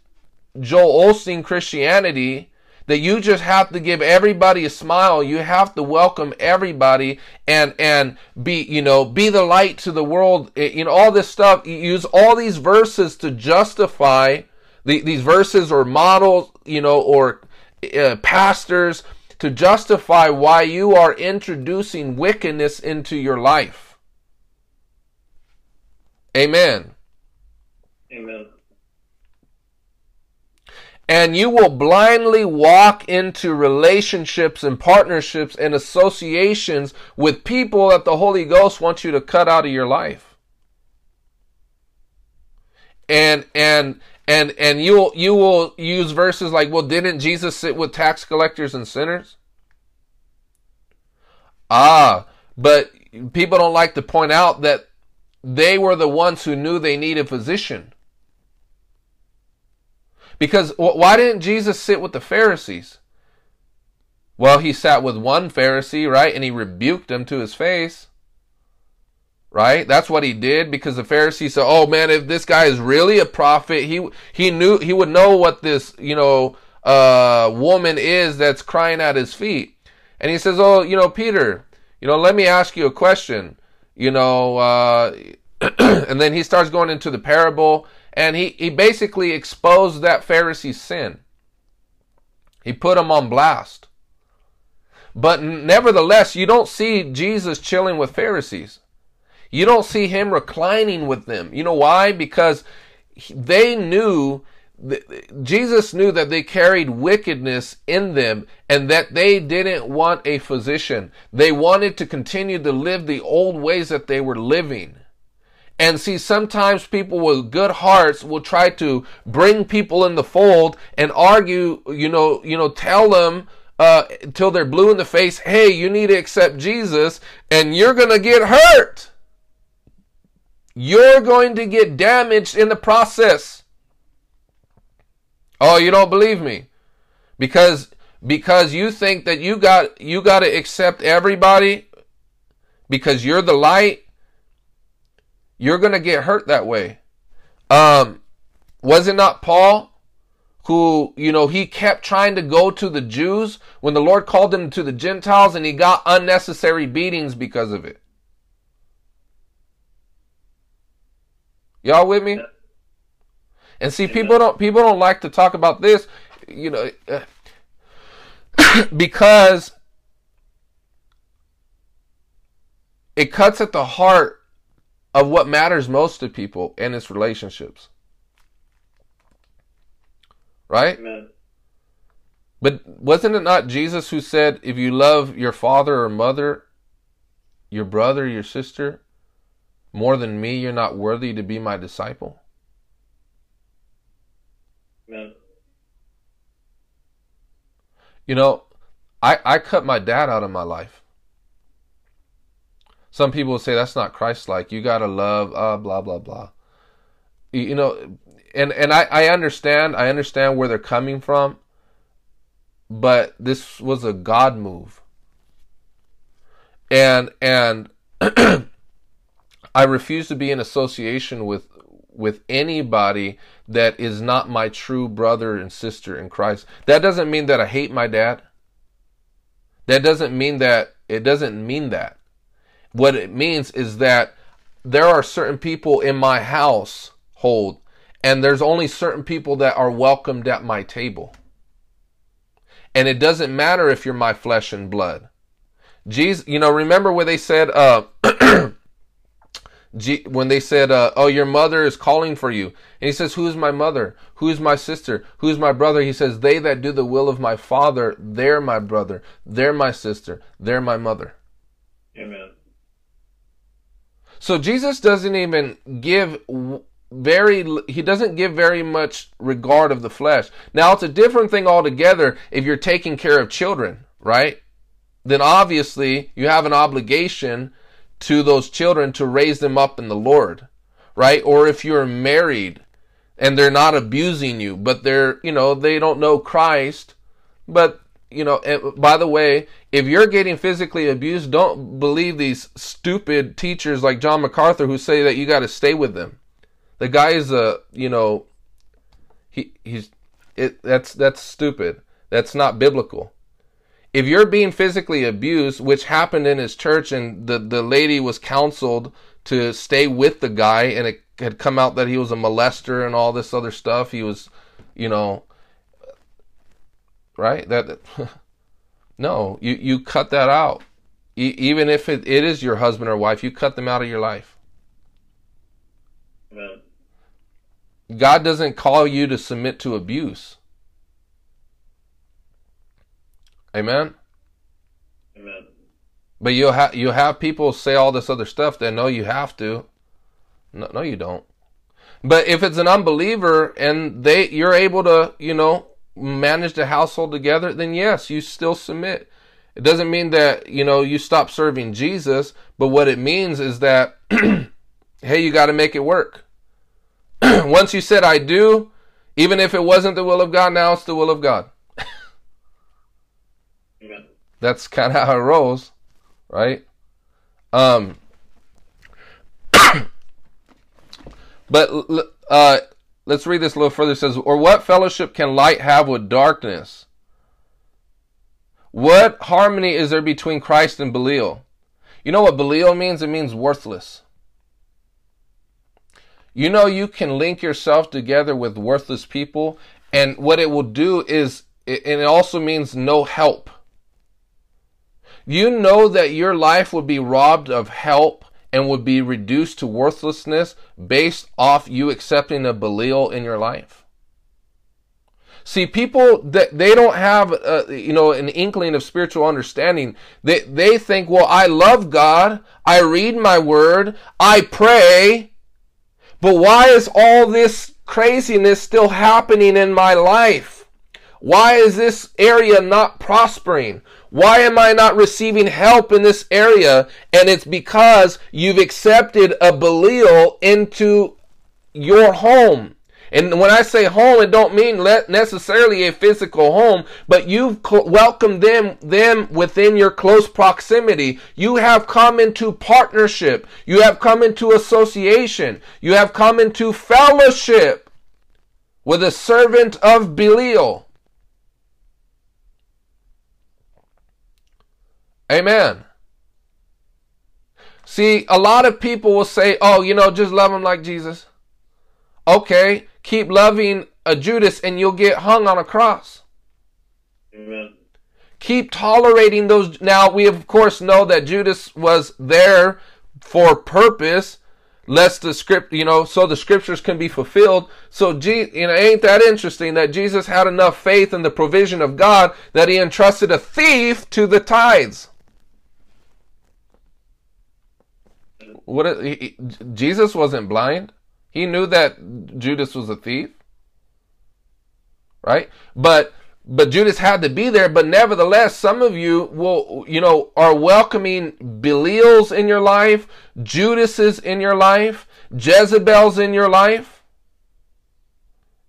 Joel Osteen Christianity that you just have to give everybody a smile. You have to welcome everybody and and be you know be the light to the world. You know all this stuff. You use all these verses to justify the, these verses or models. You know or uh, pastors to justify why you are introducing wickedness into your life. Amen. Amen and you will blindly walk into relationships and partnerships and associations with people that the Holy Ghost wants you to cut out of your life. And and and and you will you will use verses like, well, didn't Jesus sit with tax collectors and sinners? Ah, but people don't like to point out that they were the ones who knew they needed a physician. Because why didn't Jesus sit with the Pharisees? Well, he sat with one Pharisee, right? And he rebuked him to his face. Right? That's what he did because the Pharisee said, "Oh man, if this guy is really a prophet, he he knew he would know what this, you know, uh woman is that's crying at his feet." And he says, "Oh, you know, Peter, you know, let me ask you a question." You know, uh and then he starts going into the parable and he, he basically exposed that Pharisee's sin. He put him on blast. But nevertheless, you don't see Jesus chilling with Pharisees. You don't see him reclining with them. You know why? Because they knew Jesus knew that they carried wickedness in them and that they didn't want a physician. They wanted to continue to live the old ways that they were living. And see, sometimes people with good hearts will try to bring people in the fold and argue, you know, you know, tell them, uh, until they're blue in the face, hey, you need to accept Jesus and you're going to get hurt. You're going to get damaged in the process. Oh, you don't believe me? Because because you think that you got you got to accept everybody because you're the light you're going to get hurt that way. Um, was it not Paul who, you know, he kept trying to go to the Jews when the Lord called him to the Gentiles and he got unnecessary beatings because of it? Y'all with me? And see, people don't people don't like to talk about this, you know, because it cuts at the heart of what matters most to people and its relationships. Right? Amen. But wasn't it not Jesus who said, if you love your father or mother, your brother, your sister, more than me, you're not worthy to be my disciple? Amen. You know, I, I cut my dad out of my life. Some people will say that's not Christ-like. You gotta love, uh, blah blah blah. You know, and and I I understand. I understand where they're coming from. But this was a God move. And and I refuse to be in association with with anybody that is not my true brother and sister in Christ. That doesn't mean that I hate my dad. That doesn't mean that it doesn't mean that. What it means is that there are certain people in my household, and there's only certain people that are welcomed at my table. And it doesn't matter if you're my flesh and blood. Jesus, you know, remember when they said, uh, when they said, uh, "Oh, your mother is calling for you," and he says, "Who's my mother? Who's my sister? Who's my brother?" He says, "They that do the will of my Father, they're my brother, they're my sister, they're my mother." Amen. So Jesus doesn't even give very he doesn't give very much regard of the flesh. Now it's a different thing altogether if you're taking care of children, right? Then obviously you have an obligation to those children to raise them up in the Lord, right? Or if you're married and they're not abusing you, but they're, you know, they don't know Christ, but you know, by the way, if you're getting physically abused, don't believe these stupid teachers like John MacArthur who say that you got to stay with them. The guy is a, you know, he he's it that's that's stupid. That's not biblical. If you're being physically abused, which happened in his church and the the lady was counseled to stay with the guy and it had come out that he was a molester and all this other stuff, he was, you know, right? That no, you you cut that out. E- even if it, it is your husband or wife, you cut them out of your life. Amen. God doesn't call you to submit to abuse. Amen. Amen. But you'll have you have people say all this other stuff that no, you have to. No, no, you don't. But if it's an unbeliever and they you're able to, you know, manage the household together, then yes, you still submit. It doesn't mean that, you know, you stop serving Jesus, but what it means is that, hey, you got to make it work. Once you said, I do, even if it wasn't the will of God, now it's the will of God. That's kind of how it rolls, right? Um, but uh, Let's read this a little further. It says, Or what fellowship can light have with darkness? What harmony is there between Christ and Belial? You know what Belial means? It means worthless. You know, you can link yourself together with worthless people, and what it will do is, and it also means no help. You know that your life would be robbed of help and would be reduced to worthlessness based off you accepting a Belial in your life. See, people that they don't have, uh, you know, an inkling of spiritual understanding. They they think, well, I love God, I read my Word, I pray, but why is all this craziness still happening in my life? Why is this area not prospering? Why am I not receiving help in this area? And it's because you've accepted a Belial into your home. And when I say home, it don't mean necessarily a physical home, but you've welcomed them, them within your close proximity. You have come into partnership. You have come into association. You have come into fellowship with a servant of Belial. Amen. See, a lot of people will say, oh, you know, just love him like Jesus. Okay, keep loving a Judas and you'll get hung on a cross. Amen. Keep tolerating those. Now, we of course know that Judas was there for purpose, lest the script, you know, so the scriptures can be fulfilled. So, you know, ain't that interesting that Jesus had enough faith in the provision of God that he entrusted a thief to the tithes? What? He, he, Jesus wasn't blind. He knew that Judas was a thief. Right? But but Judas had to be there, but nevertheless, some of you will, you know, are welcoming Belials in your life, Judases in your life, Jezebels in your life.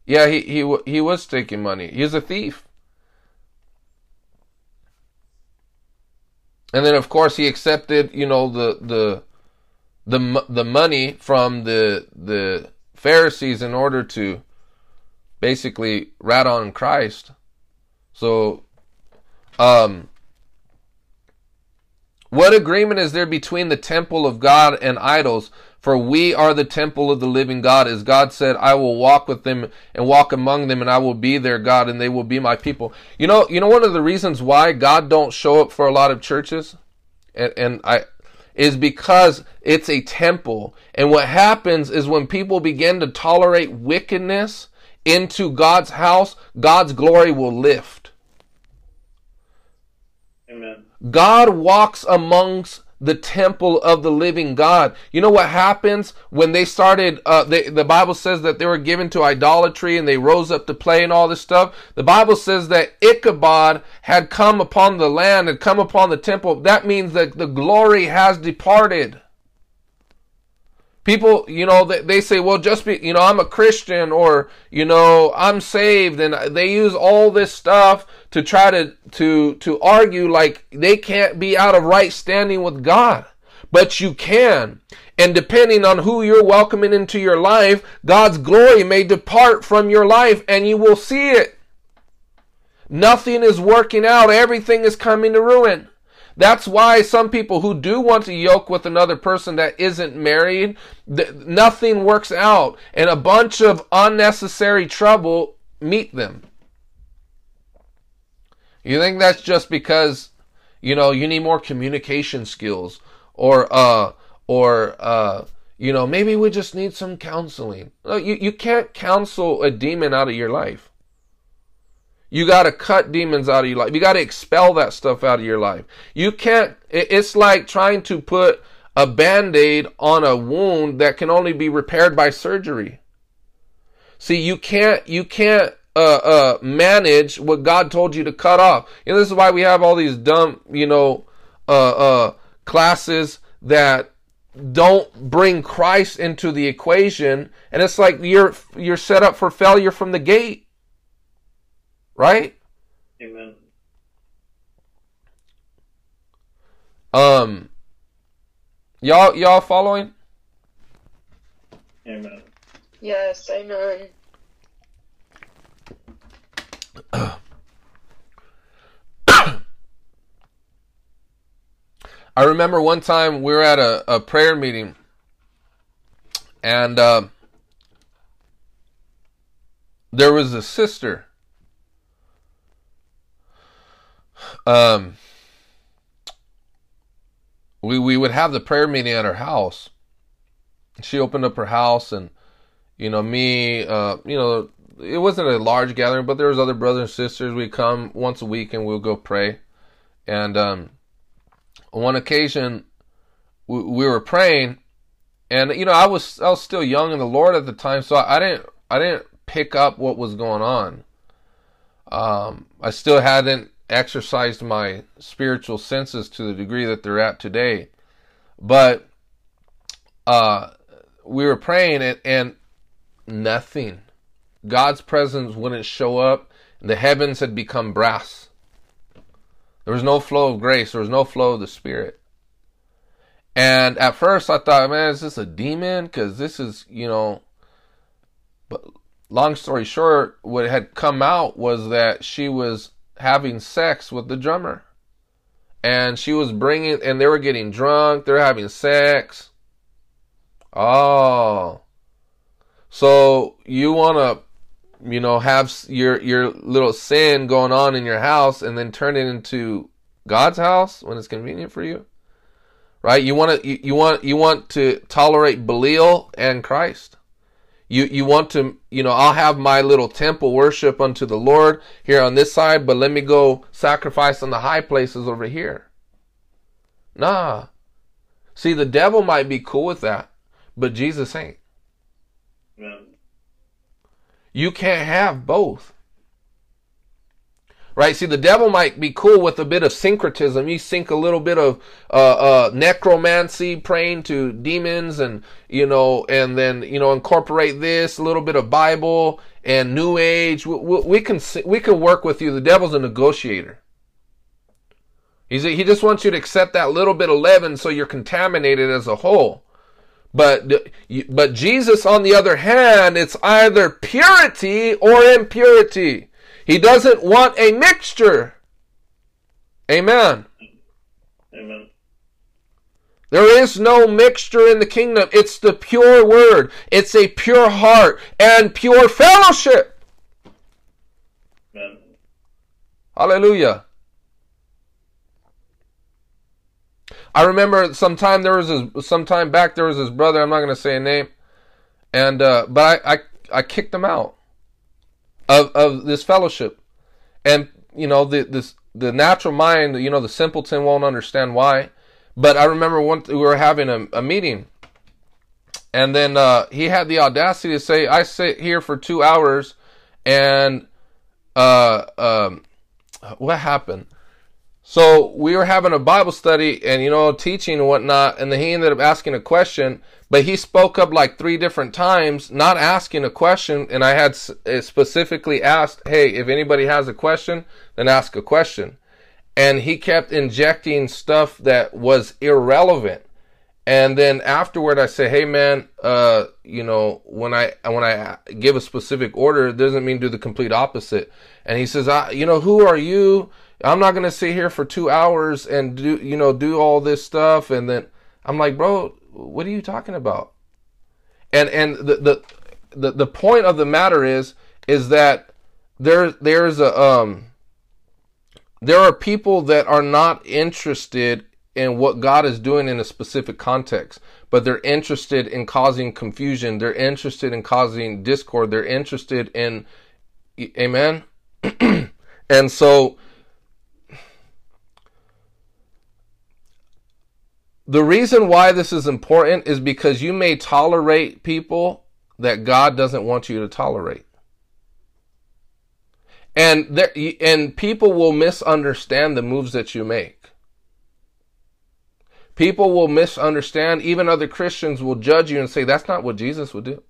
Yeah, he, he, he was taking money. He's a thief. And then, of course, he accepted, you know, the, the, the the money from the the Pharisees in order to basically rat on Christ. So, um, what agreement is there between the temple of God and idols? For we are the temple of the living God. As God said, I will walk with them and walk among them and I will be their God and they will be my people. You know, you know one of the reasons why God don't show up for a lot of churches? And, and I, is because it's a temple. And what happens is when people begin to tolerate wickedness into God's house, God's glory will lift. Amen. God walks amongst the temple of the living God. You know what happens when they started, uh, they, the Bible says that they were given to idolatry and they rose up to play and all this stuff. The Bible says that Ichabod had come upon the land and come upon the temple. That means that the glory has departed. People, you know, they, they say, well, just be, you know, I'm a Christian or, you know, I'm saved. And they use all this stuff to try to, to, to argue like they can't be out of right standing with God. But you can. And depending on who you're welcoming into your life, God's glory may depart from your life and you will see it. Nothing is working out. Everything is coming to ruin. That's why some people who do want to yoke with another person that isn't married, th- nothing works out, and a bunch of unnecessary trouble meet them. You think that's just because, you know, you need more communication skills, or uh, or uh, you know, maybe we just need some counseling. No, you you can't counsel a demon out of your life. You got to cut demons out of your life. You got to expel that stuff out of your life. You can't, it's like trying to put a band aid on a wound that can only be repaired by surgery. See, you can't, you can't, uh, uh, manage what God told you to cut off. And this is why we have all these dumb, you know, uh, uh, classes that don't bring Christ into the equation. And it's like you're, you're set up for failure from the gate. Right? Amen. Um y'all y'all following? Amen. Yes, amen. I remember one time we were at a, a prayer meeting and uh, there was a sister um, we we would have the prayer meeting at her house. She opened up her house, and you know me, uh, you know, it wasn't a large gathering, but there was other brothers and sisters. We'd come once a week and we'll go pray. And um, on one occasion, we, we were praying, and you know I was I was still young in the Lord at the time, so I didn't I didn't pick up what was going on. Um, I still hadn't exercised my spiritual senses to the degree that they're at today, but uh, we were praying and, and nothing. God's presence wouldn't show up. The heavens had become brass. There was no flow of grace. There was no flow of the Spirit. And at first I thought, man, is this a demon? Because this is, you know. But long story short, what had come out was that she was having sex with the drummer. And she was bringing, and they were getting drunk. They're having sex. Oh. So you want to, you know, have your your little sin going on in your house and then turn it into God's house when it's convenient for you? Right? You want to you, want you want to tolerate Belial and Christ. You you want to, you know, I'll have my little temple worship unto the Lord here on this side, but let me go sacrifice on the high places over here. Nah. See, the devil might be cool with that, but Jesus ain't. Amen. You can't have both. Right? See, the devil might be cool with a bit of syncretism. You sync a little bit of uh, uh, necromancy, praying to demons, and you know, and then you know, incorporate this a little bit of Bible and New Age. We, we, we can we can work with you. The devil's a negotiator. He's a, he just wants you to accept that little bit of leaven, so you're contaminated as a whole. But but Jesus, on the other hand, it's either purity or impurity. He doesn't want a mixture. Amen. Amen. There is no mixture in the kingdom. It's the pure word. It's a pure heart and pure fellowship. Amen. Hallelujah. I remember sometime there was this, sometime back there was his brother. I'm not going to say a name, and uh, but I, I I kicked him out of of this fellowship, and you know the this the natural mind, you know the simpleton won't understand why. But I remember we were having a, a meeting, and then uh, he had the audacity to say, "I sit here for two hours, and uh, um, what happened?" So we were having a Bible study and, you know, teaching and whatnot. And then he ended up asking a question, but he spoke up like three different times, not asking a question. And I had specifically asked, Hey, if anybody has a question, then ask a question. And he kept injecting stuff that was irrelevant. And then afterward, I say, Hey, man, uh, you know, when I, when I give a specific order, it doesn't mean do the complete opposite. And he says, I, you know, who are you? I'm not gonna sit here for two hours and do you know do all this stuff and then I'm like, bro, what are you talking about? And and the the the, the point of the matter is is that there there's a um there are people that are not interested in what God is doing in a specific context, but they're interested in causing confusion. They're interested in causing discord. They're interested in, amen. and so The reason why this is important is because you may tolerate people that God doesn't want you to tolerate. And there, and people will misunderstand the moves that you make. People will misunderstand, even other Christians will judge you and say that's not what Jesus would do.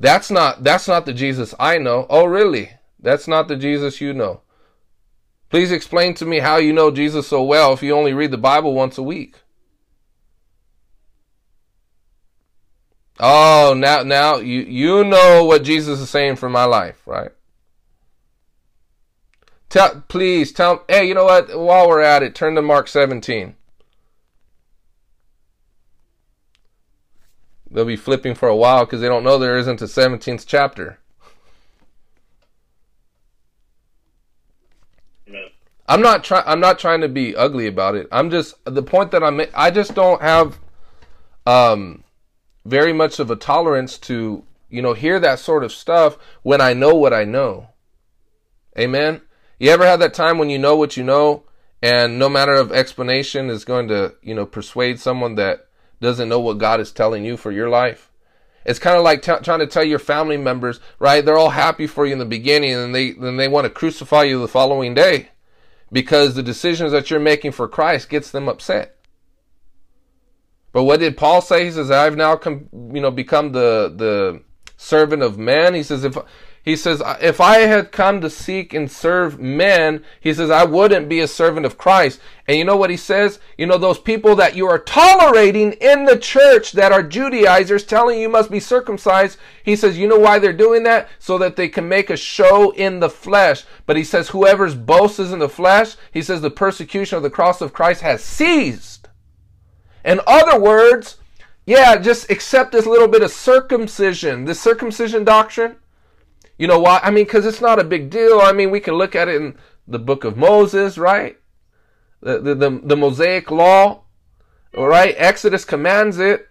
That's not that's not the Jesus I know. Oh really? That's not the Jesus you know. Please explain to me how you know Jesus so well if you only read the Bible once a week. Oh, now now you you know what Jesus is saying for my life, right? Tell please tell hey, you know what? While we're at it, turn to Mark 17. They'll be flipping for a while because they don't know there isn't a 17th chapter. I'm not trying. I'm not trying to be ugly about it. I'm just the point that I'm. I just don't have um very much of a tolerance to you know hear that sort of stuff when I know what I know. Amen. You ever had that time when you know what you know, and no matter of explanation is going to you know persuade someone that doesn't know what God is telling you for your life? It's kind of like t- trying to tell your family members, right? They're all happy for you in the beginning, and they then they want to crucify you the following day because the decisions that you're making for Christ gets them upset. But what did Paul say? He says, "I've now come, you know, become the the servant of man." He says, "If he says, if I had come to seek and serve men, he says, I wouldn't be a servant of Christ. And you know what he says? You know, those people that you are tolerating in the church that are Judaizers telling you must be circumcised. He says, you know why they're doing that? So that they can make a show in the flesh. But he says, whoever's boasts in the flesh, he says, the persecution of the cross of Christ has ceased. In other words, yeah, just accept this little bit of circumcision, this circumcision doctrine you know why? I mean, because it's not a big deal. I mean, we can look at it in the book of Moses, right? The, the, the, the Mosaic law, all right? Exodus commands it.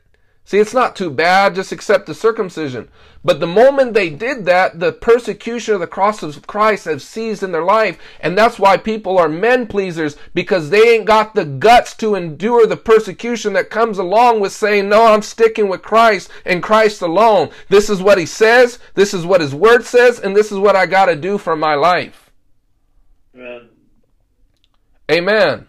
See, it's not too bad, just accept the circumcision. But the moment they did that, the persecution of the cross of Christ has seized in their life. And that's why people are men pleasers, because they ain't got the guts to endure the persecution that comes along with saying, no, I'm sticking with Christ and Christ alone. This is what he says, this is what his word says, and this is what I gotta do for my life. Amen. Amen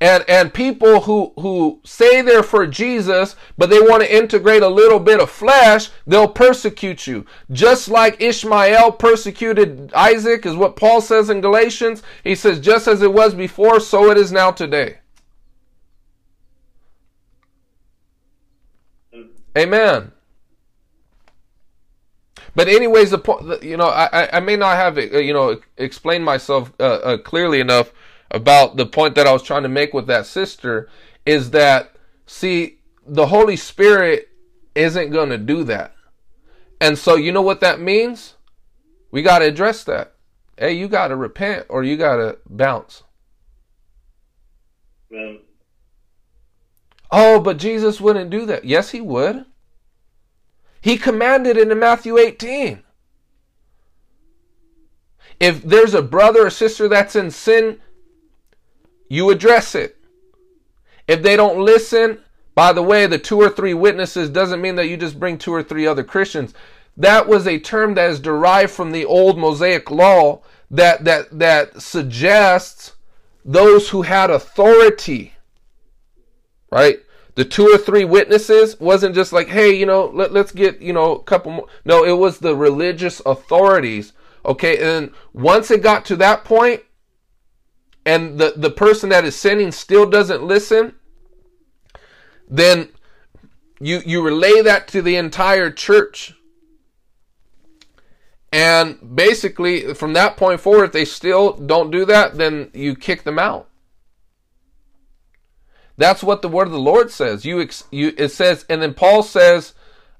and and people who who say they're for Jesus but they want to integrate a little bit of flesh they'll persecute you. Just like Ishmael persecuted Isaac is what Paul says in Galatians. He says just as it was before so it is now today. Amen. But anyways the you know I I may not have you know explained myself uh, uh, clearly enough about the point that I was trying to make with that sister is that, see, the Holy Spirit isn't going to do that. And so, you know what that means? We got to address that. Hey, you got to repent or you got to bounce. Oh, but Jesus wouldn't do that. Yes, he would. He commanded it in Matthew 18. If there's a brother or sister that's in sin, you address it. If they don't listen, by the way, the two or three witnesses doesn't mean that you just bring two or three other Christians. That was a term that is derived from the old Mosaic law that that that suggests those who had authority. Right? The two or three witnesses wasn't just like, hey, you know, let, let's get, you know, a couple more. No, it was the religious authorities. Okay, and once it got to that point, and the, the person that is sinning still doesn't listen, then you you relay that to the entire church. And basically, from that point forward, if they still don't do that, then you kick them out. That's what the word of the Lord says. You, you it says, and then Paul says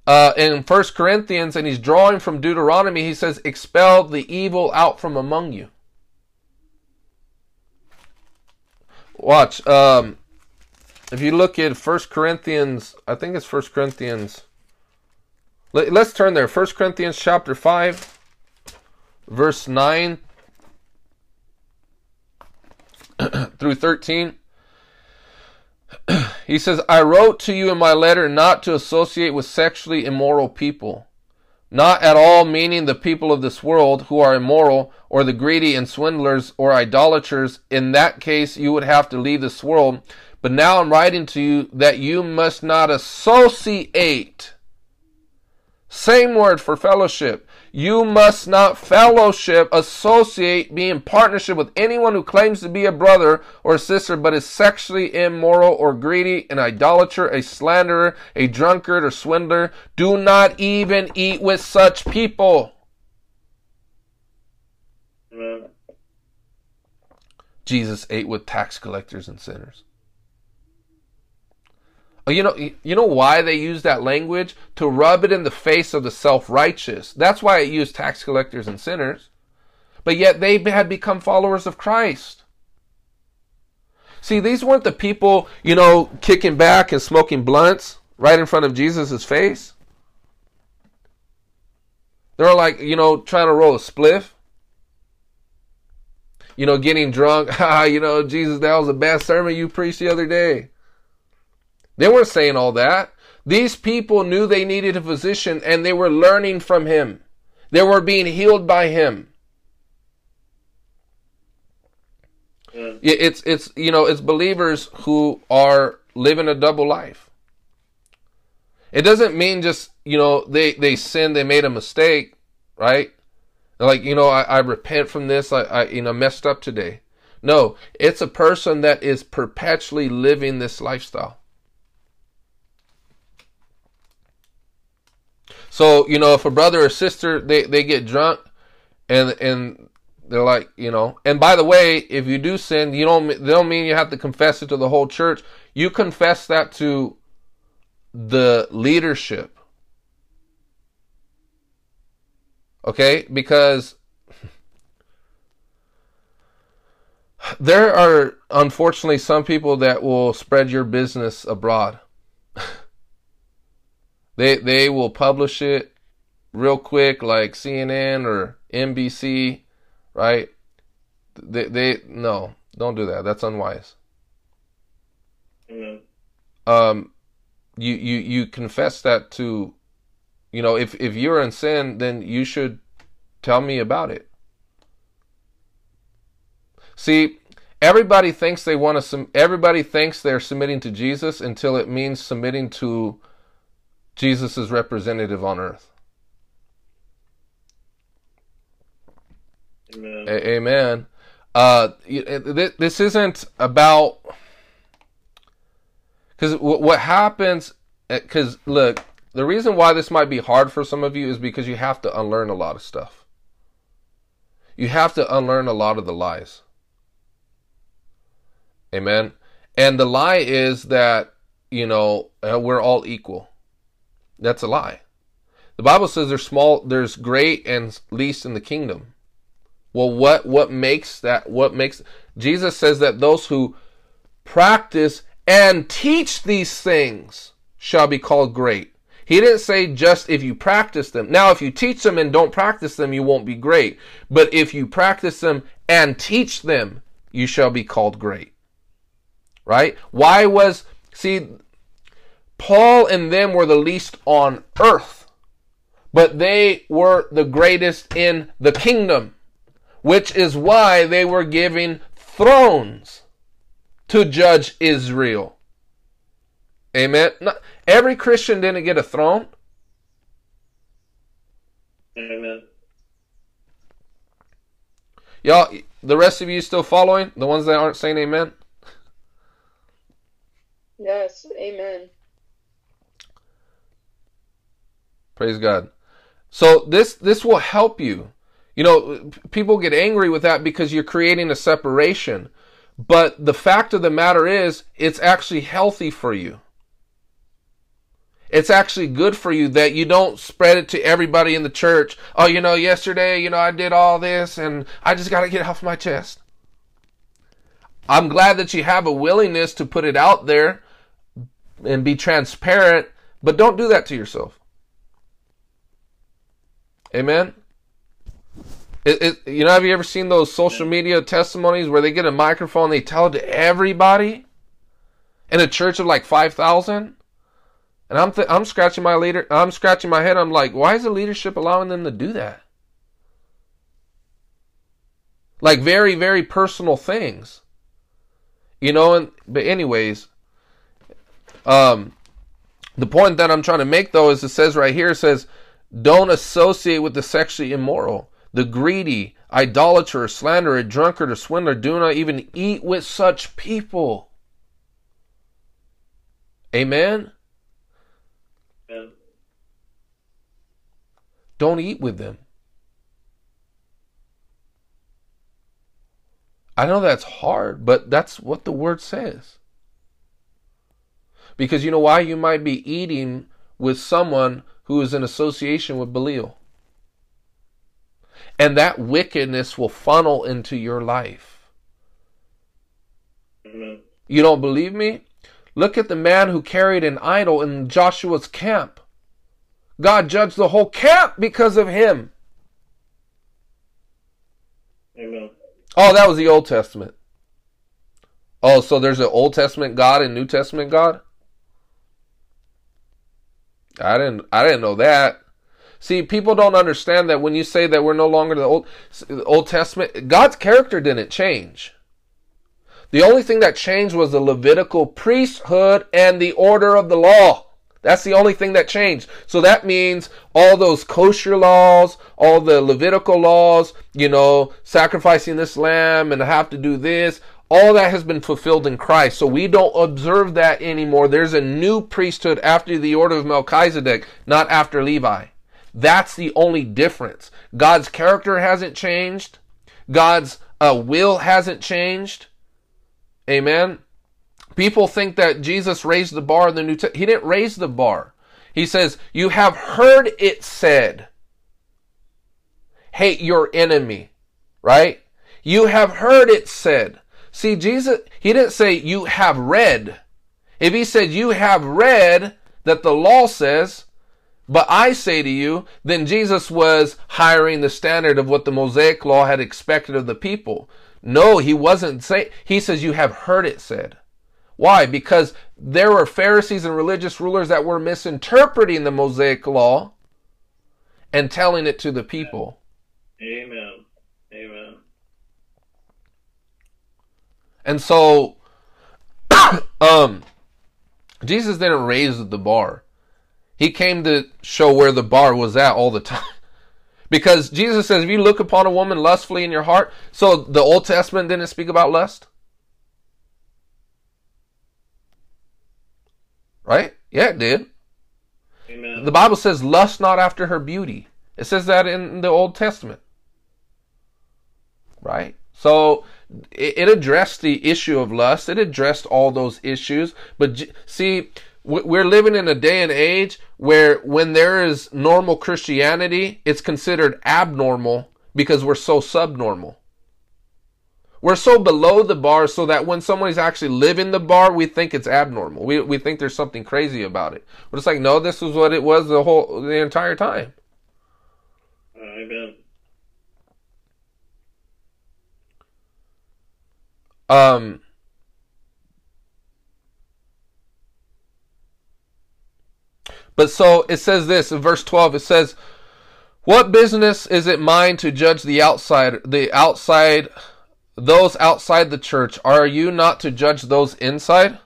uh, in First Corinthians, and he's drawing from Deuteronomy. He says, "Expel the evil out from among you." Watch. Um, if you look at First Corinthians, I think it's First Corinthians. Let, us turn there. First Corinthians chapter five, verse nine through thirteen. he says, "I wrote to you in my letter not to associate with sexually immoral people." Not at all meaning the people of this world who are immoral, or the greedy and swindlers or idolaters. In that case, you would have to leave this world. But now I'm writing to you that you must not associate. Same word for fellowship. You must not fellowship, associate, be in partnership with anyone who claims to be a brother or sister but is sexually immoral or greedy, an idolater, a slanderer, a drunkard or swindler. Do not even eat with such people. Jesus ate with tax collectors and sinners. Oh, you know, you know why they use that language to rub it in the face of the self-righteous. That's why it used tax collectors and sinners. But yet they had become followers of Christ. See, these weren't the people, you know, kicking back and smoking blunts right in front of Jesus' face. They're like, you know, trying to roll a spliff. You know, getting drunk. You know, Jesus, that was the best sermon you preached the other day. They weren't saying all that. These people knew they needed a physician and they were learning from him. They were being healed by him. It's it's you know it's believers who are living a double life. It doesn't mean just you know they they sinned, they made a mistake, right? Like you know I, I repent from this, I, I you know messed up today. No, it's a person that is perpetually living this lifestyle. So you know if a brother or sister they they get drunk and and they're like, you know, and by the way, if you do sin, you don't, they don't mean you have to confess it to the whole church. You confess that to the leadership. Okay? Because there are unfortunately some people that will spread your business abroad. they they will publish it real quick like CNN or NBC right? They, they no, don't do that. That's unwise. Amen. Um, you you you confess that to, you know, if if you're in sin, then you should tell me about it. See, everybody thinks they want to. Everybody thinks they're submitting to Jesus until it means submitting to Jesus' representative on earth. Amen. A- Amen. Uh, th- this isn't about because what happens. Because look, the reason why this might be hard for some of you is because you have to unlearn a lot of stuff. You have to unlearn a lot of the lies. Amen. And the lie is that you know uh, we're all equal. That's a lie. The Bible says there's small, there's great and least in the kingdom. Well, what what makes that? What makes Jesus says that those who practice and teach these things shall be called great. He didn't say just if you practice them. Now, if you teach them and don't practice them, you won't be great. But if you practice them and teach them, you shall be called great. Right? Why was see Paul and them were the least on earth, but they were the greatest in the kingdom which is why they were giving thrones to judge Israel. Amen. Not, every Christian didn't get a throne. Amen. Y'all, the rest of you still following? The ones that aren't saying amen? Yes, amen. Praise God. So this this will help you. You know, people get angry with that because you're creating a separation. But the fact of the matter is, it's actually healthy for you. It's actually good for you that you don't spread it to everybody in the church. Oh, you know, yesterday, you know, I did all this and I just got to get it off my chest. I'm glad that you have a willingness to put it out there and be transparent, but don't do that to yourself. Amen. It, it, you know, have you ever seen those social media testimonies where they get a microphone, they tell it to everybody in a church of like five thousand? And I'm th- I'm scratching my leader, I'm scratching my head. I'm like, why is the leadership allowing them to do that? Like very very personal things, you know. And but anyways, um, the point that I'm trying to make though is it says right here it says, don't associate with the sexually immoral the greedy, idolater, slanderer, drunkard, or swindler. Do not even eat with such people. Amen? Amen. Don't eat with them. I know that's hard, but that's what the word says. Because you know why? You might be eating with someone who is in association with Belial. And that wickedness will funnel into your life. Amen. You don't believe me? Look at the man who carried an idol in Joshua's camp. God judged the whole camp because of him. Amen. Oh, that was the Old Testament. Oh, so there's an Old Testament God and New Testament God? I didn't I didn't know that. See, people don't understand that when you say that we're no longer the Old Old Testament, God's character didn't change. The only thing that changed was the Levitical priesthood and the order of the law. That's the only thing that changed. So that means all those kosher laws, all the Levitical laws, you know, sacrificing this lamb and have to do this, all that has been fulfilled in Christ. So we don't observe that anymore. There's a new priesthood after the order of Melchizedek, not after Levi. That's the only difference. God's character hasn't changed. God's uh, will hasn't changed. Amen. People think that Jesus raised the bar in the New Testament. He didn't raise the bar. He says, You have heard it said, hate your enemy, right? You have heard it said. See, Jesus, he didn't say, You have read. If he said, You have read that the law says, but I say to you, then Jesus was hiring the standard of what the Mosaic law had expected of the people. No, he wasn't saying, he says, You have heard it said. Why? Because there were Pharisees and religious rulers that were misinterpreting the Mosaic law and telling it to the people. Amen. And so, um, Jesus didn't raise the bar. He came to show where the bar was at all the time. Because Jesus says, if you look upon a woman lustfully in your heart, so the Old Testament didn't speak about lust? Right? Yeah, it did. Amen. The Bible says, lust not after her beauty. It says that in the Old Testament. Right? So it, addressed the issue of lust. It addressed all those issues. But see, we're living in a day and age where when there is normal Christianity, it's considered abnormal because we're so subnormal. We're so below the bar so that when somebody's actually living the bar, we think it's abnormal. We, we think there's something crazy about it. But it's like, no, this is what it was the whole, the entire time. Amen. Um, but so it says this in verse 12 it says, What business is it mine to judge the outside, the outside, those outside the church? Are you not to judge those inside?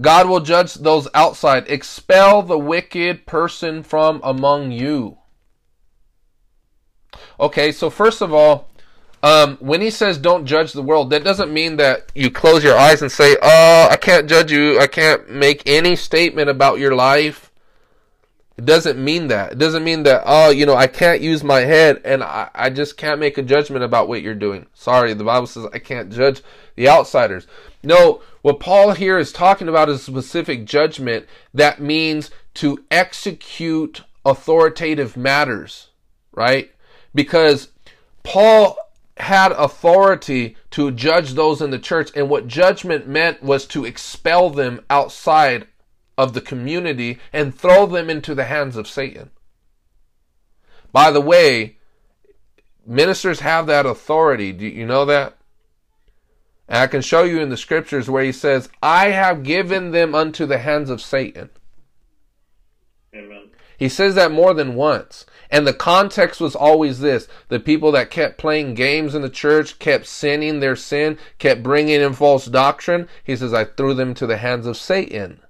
God will judge those outside. Expel the wicked person from among you. Okay, so first of all, um, when he says don't judge the world, that doesn't mean that you close your eyes and say, oh, I can't judge you. I can't make any statement about your life. It doesn't mean that. It doesn't mean that, oh, you know, I can't use my head and I, I just can't make a judgment about what you're doing. Sorry, the Bible says I can't judge the outsiders. No, what Paul here is talking about is specific judgment that means to execute authoritative matters, right? Because Paul had authority to judge those in the church, and what judgment meant was to expel them outside of the community and throw them into the hands of Satan. By the way, ministers have that authority. Do you know that? And I can show you in the scriptures where he says, I have given them unto the hands of Satan. Amen. He says that more than once. And the context was always this the people that kept playing games in the church, kept sinning their sin, kept bringing in false doctrine. He says, I threw them to the hands of Satan.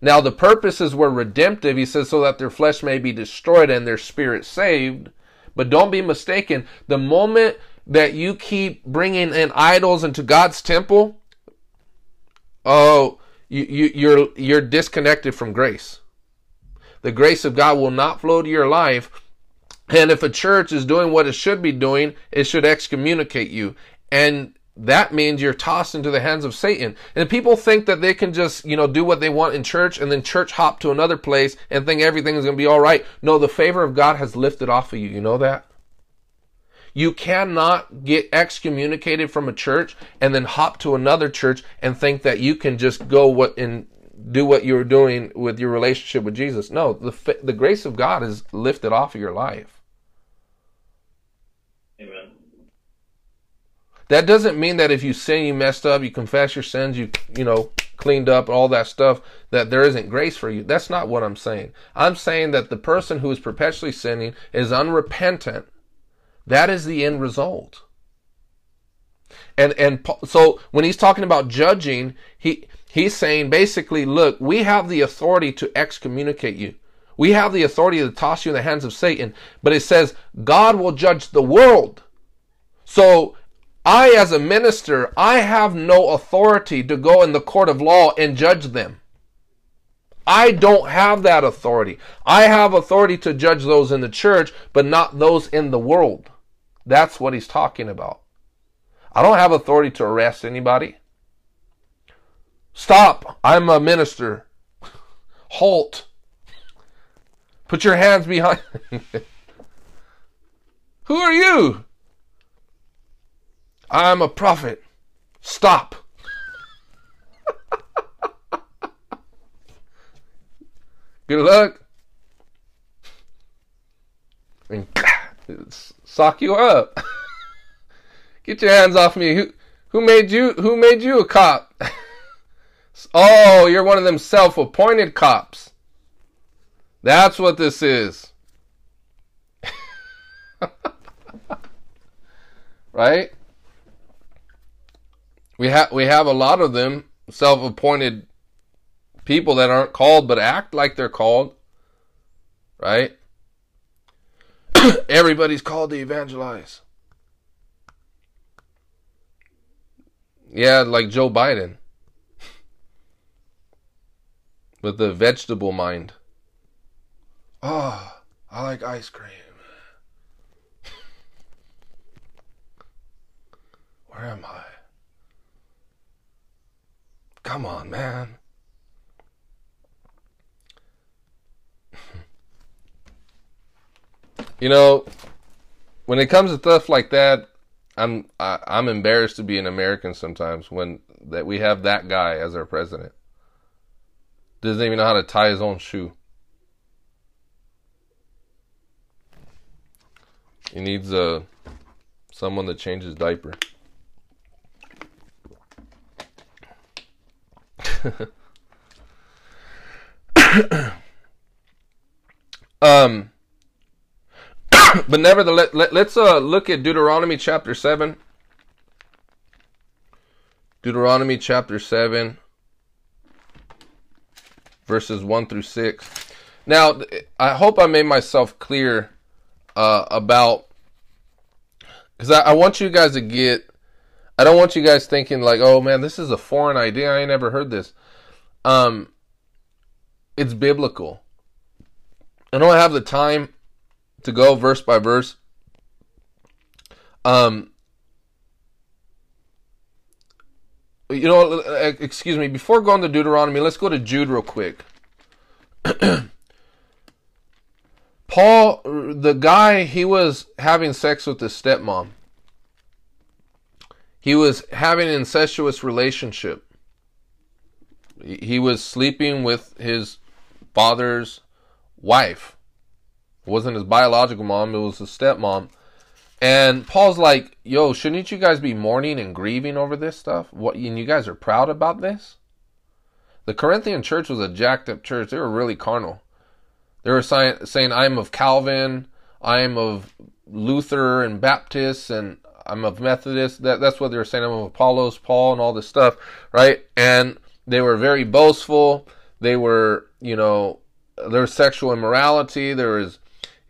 Now, the purposes were redemptive. He says, so that their flesh may be destroyed and their spirit saved. But don't be mistaken. The moment that you keep bringing in idols into God's temple, oh, you, you, you're, you're disconnected from grace. The grace of God will not flow to your life. And if a church is doing what it should be doing, it should excommunicate you. And that means you're tossed into the hands of Satan. And people think that they can just, you know, do what they want in church and then church hop to another place and think everything is going to be all right. No, the favor of God has lifted off of you. You know that? You cannot get excommunicated from a church and then hop to another church and think that you can just go what and do what you're doing with your relationship with Jesus. No, the the grace of God is lifted off of your life. Amen. That doesn't mean that if you sin, you messed up, you confess your sins, you you know cleaned up, all that stuff, that there isn't grace for you. That's not what I'm saying. I'm saying that the person who is perpetually sinning is unrepentant. That is the end result. And and so when he's talking about judging, he he's saying basically, look, we have the authority to excommunicate you. We have the authority to toss you in the hands of Satan, but it says God will judge the world. So I, as a minister, I have no authority to go in the court of law and judge them. I don't have that authority. I have authority to judge those in the church, but not those in the world. That's what he's talking about. I don't have authority to arrest anybody. Stop. I'm a minister. Halt. Put your hands behind. Who are you? I'm a prophet. Stop. Good luck. And sock you up. Get your hands off me. Who who made you who made you a cop? oh, you're one of them self-appointed cops. That's what this is. right? We have we have a lot of them self-appointed people that aren't called but act like they're called. Right? Everybody's called to evangelize. Yeah, like Joe Biden. With the vegetable mind. Oh, I like ice cream. Where am I? Come on, man. you know, when it comes to stuff like that, I'm I, am i am embarrassed to be an American sometimes when that we have that guy as our president. Doesn't even know how to tie his own shoe. He needs uh, someone to change his diaper. um but nevertheless, let, us uh, look at Deuteronomy chapter 7. Deuteronomy chapter 7, verses 1 through 6. Now, I hope I made myself clear uh, about, because I, I want you guys to get, I don't want you guys thinking like, oh man, this is a foreign idea. I ain't never heard this. Um, it's biblical. I don't have the time to go verse by verse. Um, you know, excuse me, before going to Deuteronomy, let's go to Jude real quick. Paul, the guy, he was having sex with his stepmom. He was having an incestuous relationship. He was sleeping with his father's wife. It wasn't his biological mom, it was his stepmom. And Paul's like, yo, shouldn't you guys be mourning and grieving over this stuff? What and you guys are proud about this? The Corinthian church was a jacked up church. They were really carnal. They were saying, I'm of Calvin, I'm of Luther and Baptist, and I'm of Methodist. That, that's what they were saying. I'm of Apollos, Paul, and all this stuff, right? And they were very boastful. They were, you know, there was sexual immorality. There was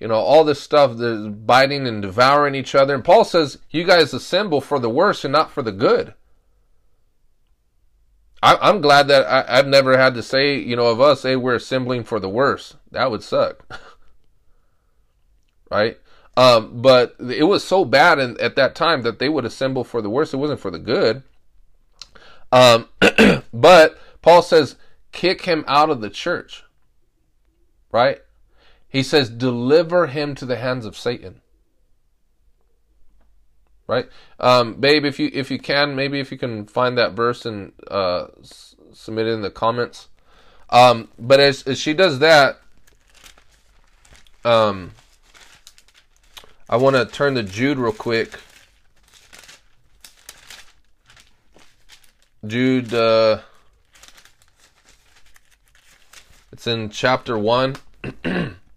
you know, all this stuff, the biting and devouring each other. And Paul says, you guys assemble for the worse and not for the good. I, am glad that I, have never had to say, you know, of us, hey, we're assembling for the worse. That would suck. right? Um, but it was so bad in, at that time that they would assemble for the worse. It wasn't for the good. Um, but Paul says, kick him out of the church. Right? He says, deliver him to the hands of Satan. Right? Um, babe, if you if you can, maybe if you can find that verse and uh, s- submit it in the comments. Um, but as, as she does that, um, I want to turn to Jude real quick. Jude, uh, it's in chapter 1.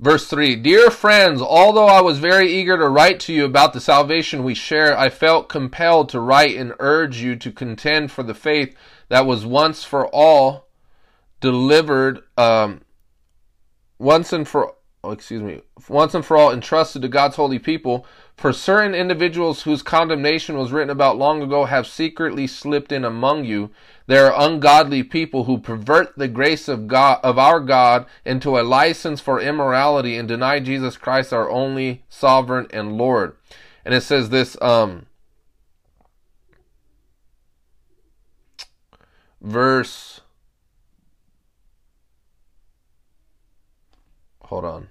Verse 3 Dear friends, although I was very eager to write to you about the salvation we share, I felt compelled to write and urge you to contend for the faith that was once for all delivered, um, once and for oh, excuse me, once and for all entrusted to God's holy people. For certain individuals whose condemnation was written about long ago have secretly slipped in among you. There are ungodly people who pervert the grace of God of our God into a license for immorality and deny Jesus Christ our only sovereign and Lord. And it says this um verse hold on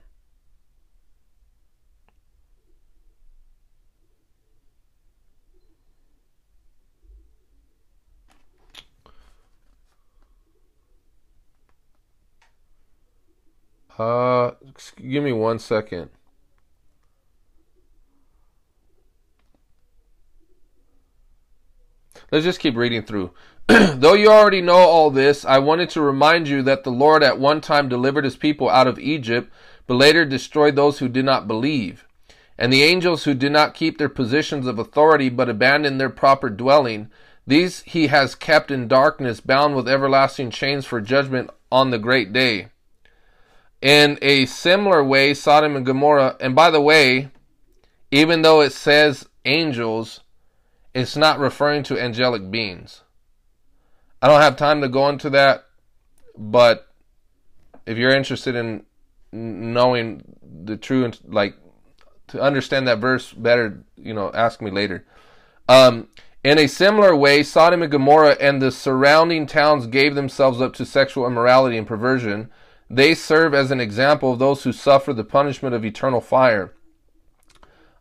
Uh, give me one second. Let's just keep reading through. Though you already know all this, I wanted to remind you that the Lord at one time delivered his people out of Egypt, but later destroyed those who did not believe. And the angels who did not keep their positions of authority but abandoned their proper dwelling, these he has kept in darkness, bound with everlasting chains for judgment on the great day. In a similar way, Sodom and Gomorrah, and by the way, even though it says angels, it's not referring to angelic beings. I don't have time to go into that, but if you're interested in knowing the true, like to understand that verse better, you know, ask me later. Um, in a similar way, Sodom and Gomorrah and the surrounding towns gave themselves up to sexual immorality and perversion. They serve as an example of those who suffer the punishment of eternal fire.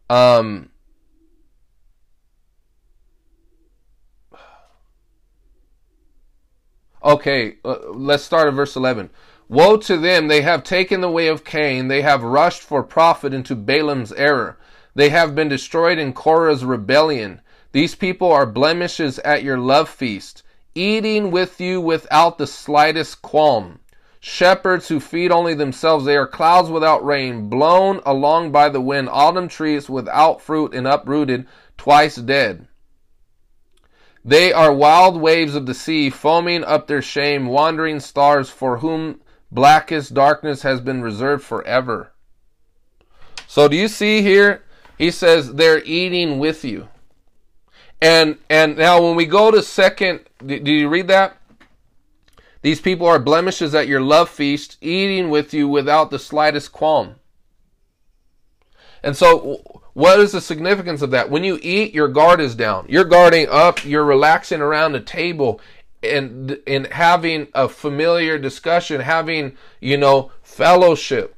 Um, okay, uh, let's start at verse 11. Woe to them! They have taken the way of Cain. They have rushed for profit into Balaam's error. They have been destroyed in Korah's rebellion. These people are blemishes at your love feast, eating with you without the slightest qualm. Shepherds who feed only themselves, they are clouds without rain, blown along by the wind, autumn trees without fruit and uprooted, twice dead. They are wild waves of the sea, foaming up their shame, wandering stars for whom blackest darkness has been reserved forever. So do you see here? He says they're eating with you. And and now when we go to second, do you read that? These people are blemishes at your love feast, eating with you without the slightest qualm. And so, what is the significance of that? When you eat, your guard is down. You're guarding up. You're relaxing around the table and and having a familiar discussion, having you know fellowship.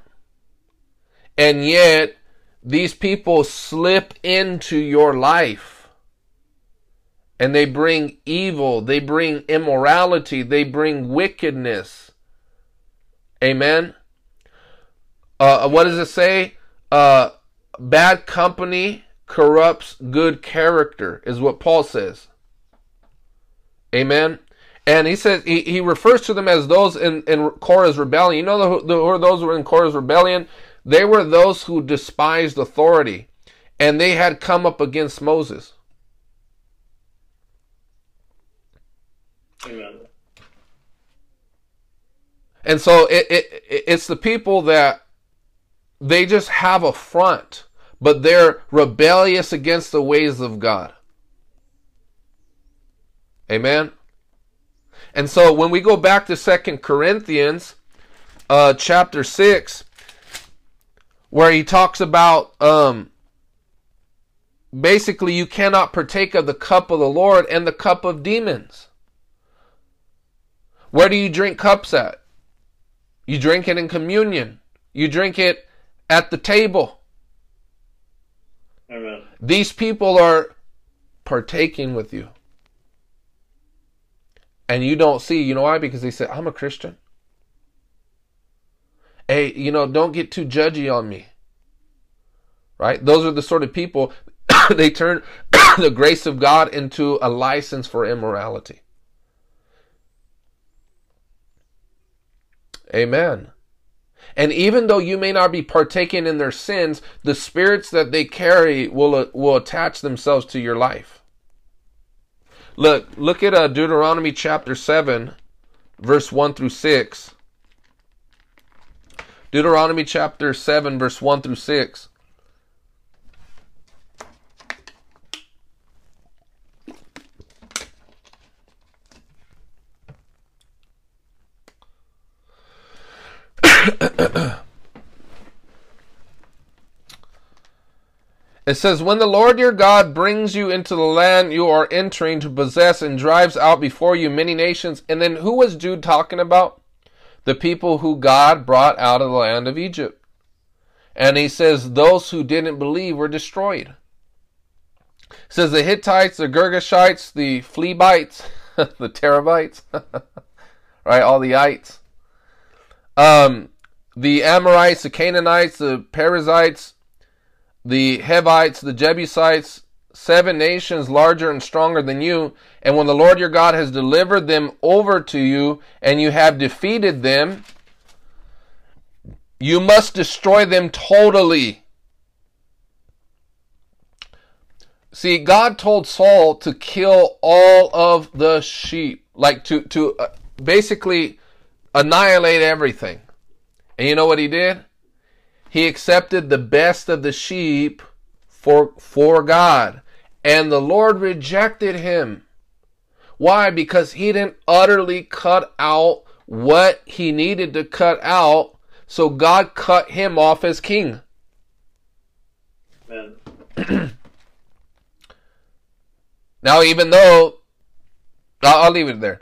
And yet, these people slip into your life and they bring evil, they bring immorality, they bring wickedness. Amen. Uh, what does it say? Uh, bad company corrupts good character, is what Paul says. Amen. And he says he, he refers to them as those in, in Korah's rebellion. You know the, the, who those were in Korah's rebellion? They were those who despised authority, and they had come up against Moses. Amen. And so it, it it's the people that they just have a front, but they're rebellious against the ways of God. Amen. And so when we go back to Second Corinthians uh, chapter 6, where he talks about um, basically you cannot partake of the cup of the Lord and the cup of demons. Where do you drink cups at? You drink it in communion. You drink it at the table. Amen. These people are partaking with you. And you don't see, you know why? Because they say, I'm a Christian. Hey, you know, don't get too judgy on me. Right? Those are the sort of people, they turn the grace of God into a license for immorality. Amen. And even though you may not be partaking in their sins, the spirits that they carry will uh, will attach themselves to your life. Look, look at uh, Deuteronomy chapter 7, verse 1 through 6. Deuteronomy chapter 7, verse 1 through 6. It says, When the Lord your God brings you into the land you are entering to possess and drives out before you many nations. And then who was Jude talking about? The people who God brought out of the land of Egypt. And he says, Those who didn't believe were destroyed. It says the Hittites, the Girgashites, the Fleabites, the Terabites, right? All the ites. Um, the Amorites, the Canaanites, the Perizzites, the Hevites, the Jebusites, seven nations larger and stronger than you. And when the Lord your God has delivered them over to you and you have defeated them, you must destroy them totally. See, God told Saul to kill all of the sheep, like to to uh, basically annihilate everything. And you know what he did? He accepted the best of the sheep for for God, and the Lord rejected him. Why? Because he didn't utterly cut out what he needed to cut out, so God cut him off as king. Amen. Now, even though, I'll I'll leave it there.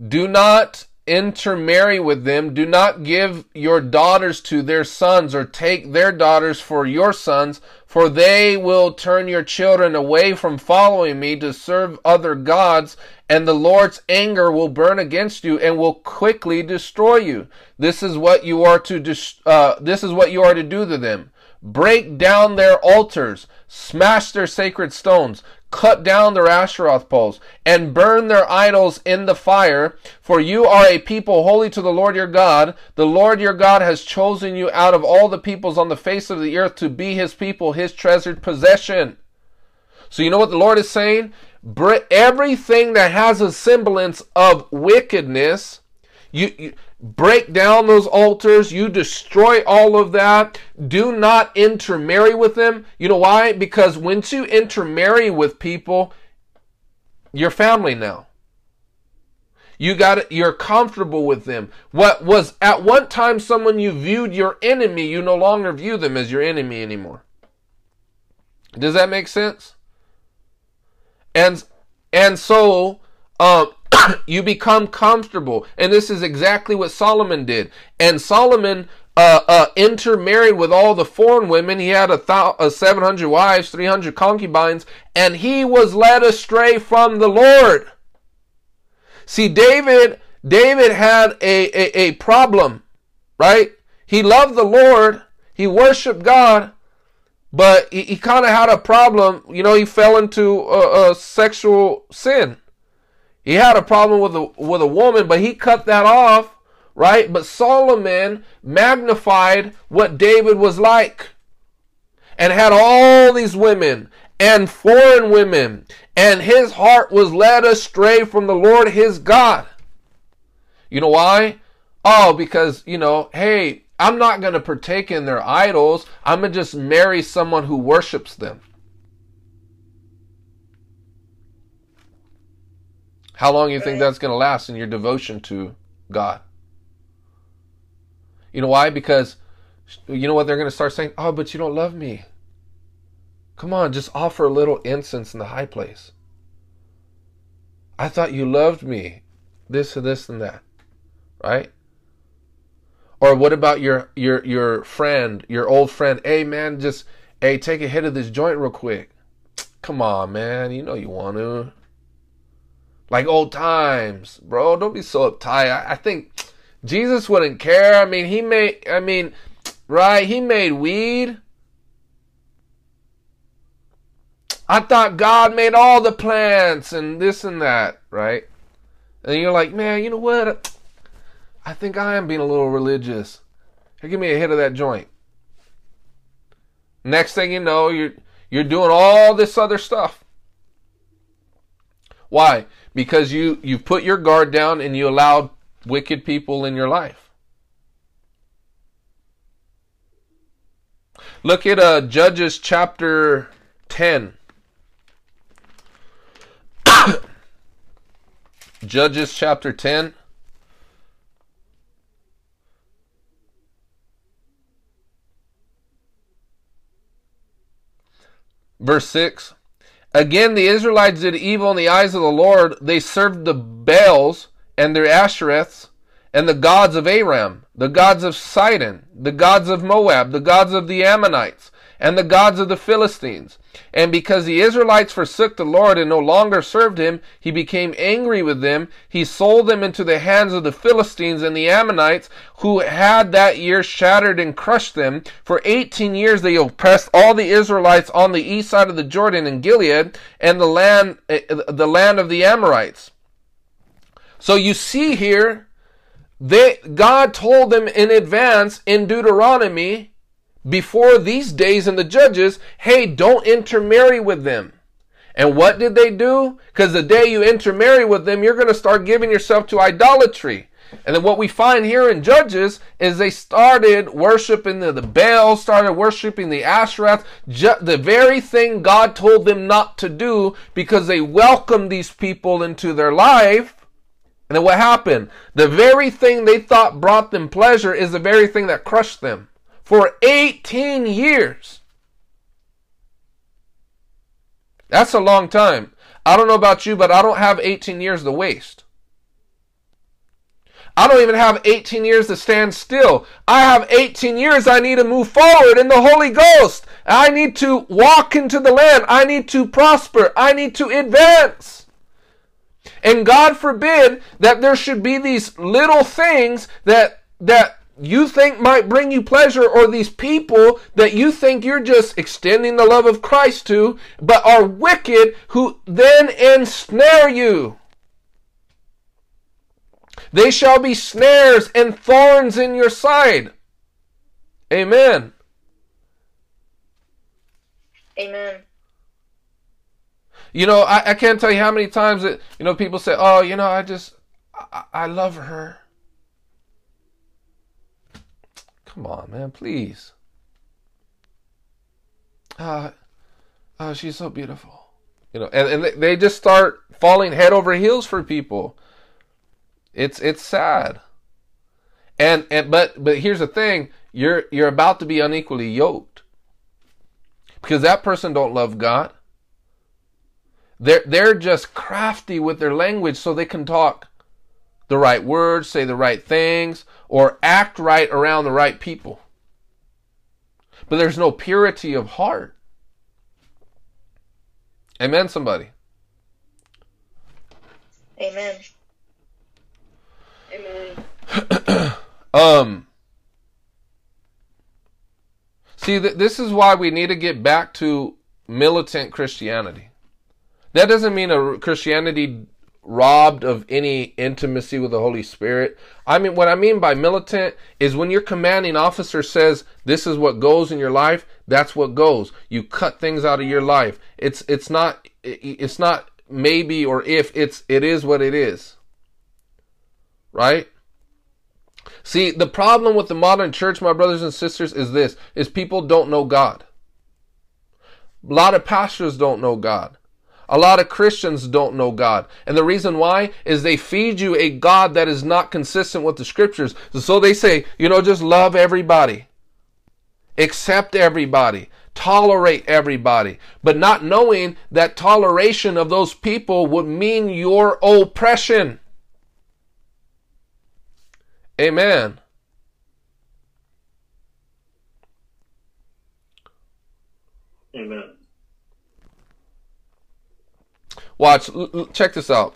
Do not intermarry with them. Do not give your daughters to their sons or take their daughters for your sons, for they will turn your children away from following me to serve other gods, and the Lord's anger will burn against you and will quickly destroy you. This is what you are to uh, this is what you are to do to them. Break down their altars, smash their sacred stones, cut down their Asheroth poles, and burn their idols in the fire. For you are a people holy to the Lord your God. The Lord your God has chosen you out of all the peoples on the face of the earth to be his people, his treasured possession. So you know what the Lord is saying? Everything that has a semblance of wickedness, you, you break down those altars, you destroy all of that. Do not intermarry with them. You know why? Because once you intermarry with people, you're family now. You got it, you're comfortable with them. What was at one time someone you viewed your enemy, you no longer view them as your enemy anymore. Does that make sense? And and so um you become comfortable. And this is exactly what Solomon did. And Solomon uh, uh, intermarried with all the foreign women. He had a, thou- a 700 wives, 300 concubines, and he was led astray from the Lord. See, David, David had a, a, a problem, right? He loved the Lord. He worshiped God, but he, he kind of had a problem. You know, he fell into a, a sexual sin. He had a problem with a with a woman, but he cut that off, right? But Solomon magnified what David was like and had all these women and foreign women, and his heart was led astray from the Lord his God. You know why? Oh, because, you know, hey, I'm not going to partake in their idols. I'm going to just marry someone who worships them. How long do you think that's going to last in your devotion to God? You know why? Because you know what they're going to start saying? Oh, but you don't love me. Come on, just offer a little incense in the high place. I thought you loved me. This and this and that. Right? Or what about your your your friend, your old friend? Hey man, just hey, take a hit of this joint real quick. Come on, man. You know you want to. Like old times, bro. Don't be so uptight. I, I think Jesus wouldn't care. I mean, he made. I mean, right? He made weed. I thought God made all the plants and this and that, right? And you're like, man, you know what? I think I am being a little religious. Here, give me a hit of that joint. Next thing you know, you're you're doing all this other stuff. Why? Because you you put your guard down and you allowed wicked people in your life. Look at uh, Judges chapter 10. Judges chapter 10. Verse 6 Again, the Israelites did evil in the eyes of the Lord. They served the Baals and their Ashtoreths and the gods of Aram, the gods of Sidon, the gods of Moab, the gods of the Ammonites, and the gods of the Philistines. And because the Israelites forsook the Lord and no longer served him, he became angry with them. He sold them into the hands of the Philistines and the Ammonites, who had that year shattered and crushed them. For 18 years they oppressed all the Israelites on the east side of the Jordan in Gilead and the land, eh, the land of the Amorites. So you see here, they, God told them in advance in Deuteronomy before these days in the judges, hey, don't intermarry with them. And what did they do? Because the day you intermarry with them, you're going to start giving yourself to idolatry. And then what we find here in Judges is they started worshiping the, the Baal, started worshiping the Asherah, ju- the very thing God told them not to do because they welcomed these people into their life. And then what happened? The very thing they thought brought them pleasure is the very thing that crushed them for 18 years. That's a long time. I don't know about you, but I don't have 18 years to waste. I don't even have 18 years to stand still. I have 18 years I need to move forward in the Holy Ghost. I need to walk into the land. I need to prosper. I need to advance. And God forbid that there should be these little things that that you think might bring you pleasure or these people that you think you're just extending the love of Christ to, but are wicked who then ensnare you. They shall be snares and thorns in your side. Amen. Amen. You know, I, I can't tell you how many times that, you know, people say, oh, you know, I just, I, I love her. Come on, man, please. Uh, oh, she's so beautiful. You know, and, and they just start falling head over heels for people. It's it's sad. And and but but here's the thing, you're you're about to be unequally yoked. Because that person don't love God. They're they're just crafty with their language so they can talk the right words, say the right things, or act right around the right people. But there's no purity of heart. Amen, somebody. Amen. Amen. um, see, th- this is why we need to get back to militant Christianity. That doesn't mean a Christianity robbed of any intimacy with the Holy Spirit. I mean, what I mean by militant is when your commanding officer says this is what goes in your life, that's what goes. You cut things out of your life. It's it's not it's not maybe or if it's it is what it is. Right? See, the problem with the modern church, my brothers and sisters, is this is people don't know God. A lot of pastors don't know God. A lot of Christians don't know God. And the reason why is they feed you a God that is not consistent with the scriptures. So they say, you know, just love everybody, accept everybody, tolerate everybody, but not knowing that toleration of those people would mean your oppression. Amen. Amen. Watch, check this out.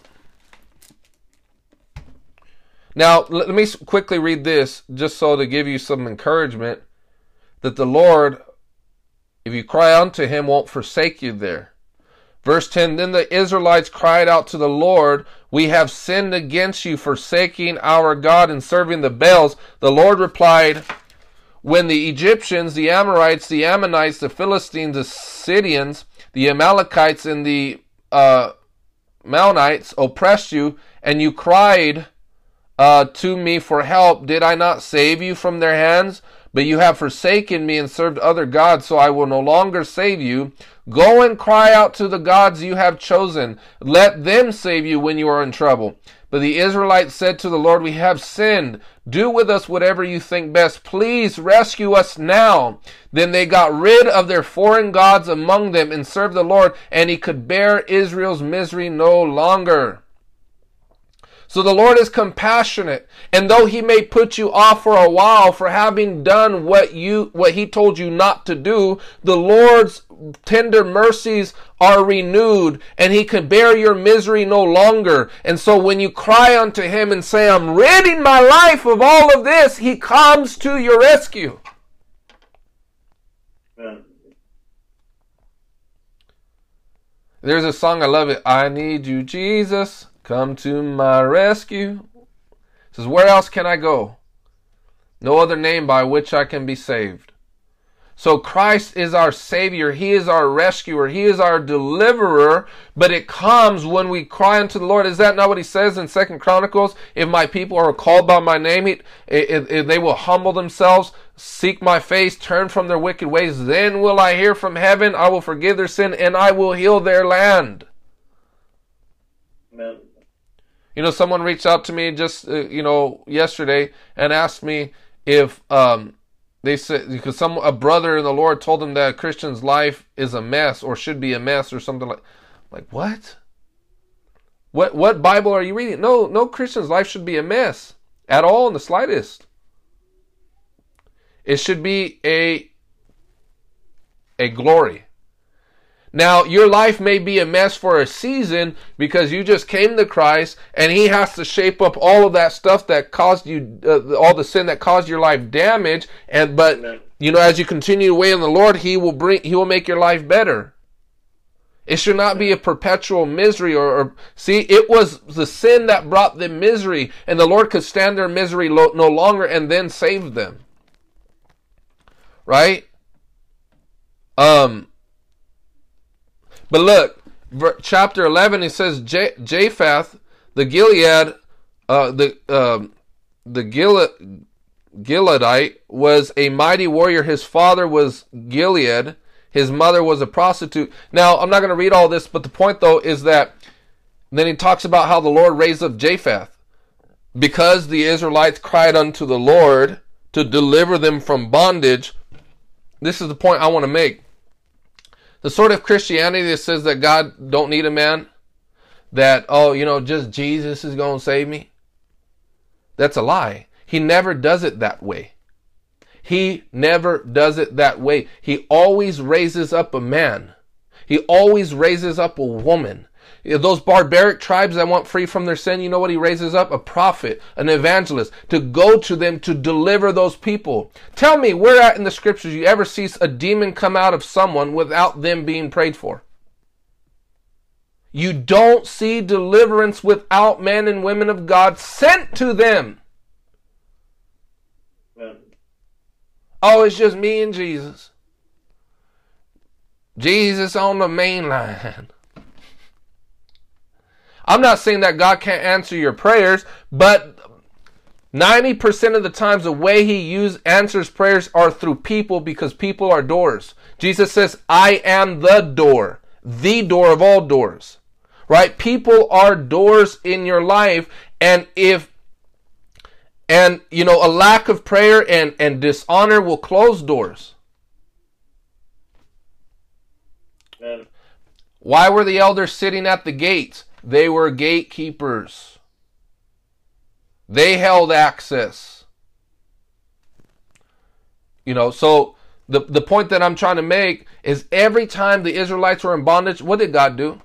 Now, let me quickly read this just so to give you some encouragement that the Lord, if you cry unto him, won't forsake you there. Verse 10 Then the Israelites cried out to the Lord, We have sinned against you, forsaking our God and serving the Baals. The Lord replied, When the Egyptians, the Amorites, the Ammonites, the Philistines, the Sidonians, the Amalekites, and the uh, Maonites oppressed you, and you cried uh, to me for help, did I not save you from their hands? But you have forsaken me and served other gods, so I will no longer save you. Go and cry out to the gods you have chosen. Let them save you when you are in trouble. But the Israelites said to the Lord, We have sinned. Do with us whatever you think best. Please rescue us now. Then they got rid of their foreign gods among them and served the Lord, and he could bear Israel's misery no longer. So the Lord is compassionate, and though he may put you off for a while for having done what you what he told you not to do, the Lord's tender mercies are renewed, and he can bear your misery no longer. And so when you cry unto him and say, I'm ridding my life of all of this, he comes to your rescue. There's a song I love it. I need you, Jesus. Come to my rescue. It says, Where else can I go? No other name by which I can be saved. So Christ is our Savior. He is our rescuer. He is our deliverer. But it comes when we cry unto the Lord. Is that not what he says in Second Chronicles? If my people are called by my name, he, if, if they will humble themselves, seek my face, turn from their wicked ways, then will I hear from heaven. I will forgive their sin and I will heal their land. Amen. You know, someone reached out to me just uh, you know yesterday and asked me if um, they said because some a brother in the Lord told them that a Christian's life is a mess or should be a mess or something like like what? What what Bible are you reading? No, no Christian's life should be a mess at all in the slightest. It should be a a glory. Now, your life may be a mess for a season because you just came to Christ and He has to shape up all of that stuff that caused you, uh, all the sin that caused your life damage. And, but, Amen. you know, as you continue to wait on the Lord, He will bring, He will make your life better. It should not be a perpetual misery or, or see, it was the sin that brought them misery and the Lord could stand their misery lo- no longer and then save them. Right? Um, but look, chapter 11, it says J- Jephthah, the Gilead, uh, the um, the Gil- Gileadite was a mighty warrior. His father was Gilead. His mother was a prostitute. Now, I'm not going to read all this, but the point though is that then he talks about how the Lord raised up Jephthah because the Israelites cried unto the Lord to deliver them from bondage. This is the point I want to make the sort of Christianity that says that God don't need a man, that oh, you know, just Jesus is going to save me. That's a lie. He never does it that way. He never does it that way. He always raises up a man. He always raises up a woman. Those barbaric tribes that want free from their sin, you know what he raises up? A prophet, an evangelist, to go to them to deliver those people. Tell me, where at in the scriptures you ever see a demon come out of someone without them being prayed for? You don't see deliverance without men and women of God sent to them. Amen. Oh, it's just me and Jesus. Jesus on the main line. I'm not saying that God can't answer your prayers, but 90% of the times the way he use answers prayers are through people because people are doors. Jesus says, "I am the door, the door of all doors." Right? People are doors in your life and if and you know a lack of prayer and and dishonor will close doors. Amen. Why were the elders sitting at the gates? They were gatekeepers. They held access. You know, so the, the point that I'm trying to make is every time the Israelites were in bondage, what did God do?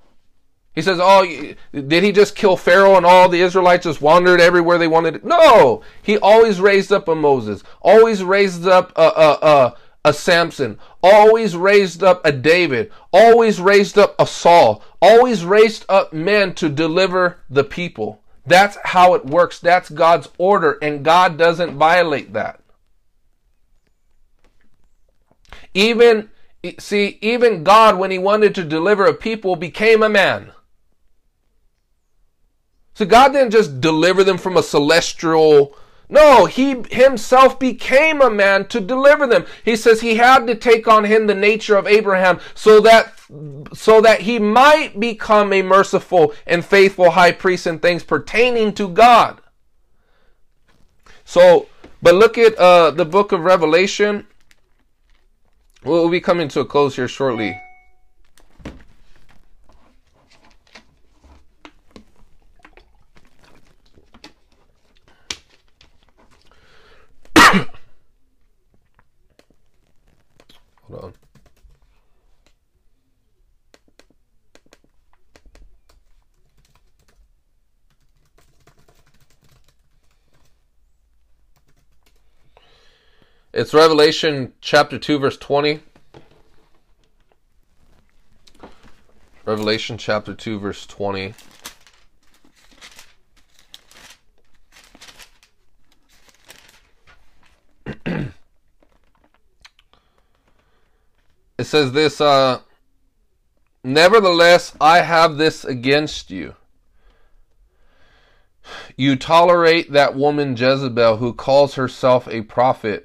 He says, "Oh, did he just kill Pharaoh and all the Israelites just wandered everywhere they wanted?" No, he always raised up a Moses, always raised up a a a, Samson, always raised up a David, always raised up a Saul, always raised up men to deliver the people. That's how it works. That's God's order, and God doesn't violate that. Even see, even God, when He wanted to deliver a people, became a man. So God didn't just deliver them from a celestial. No, he himself became a man to deliver them. He says he had to take on him the nature of Abraham so that so that he might become a merciful and faithful high priest in things pertaining to God. So, but look at uh, the book of Revelation. We'll be coming to a close here shortly. Hold on. It's Revelation chapter 2, verse 20. Revelation chapter 2, verse 20. it says this uh, Nevertheless, I have this against you. You tolerate that woman Jezebel who calls herself a prophet.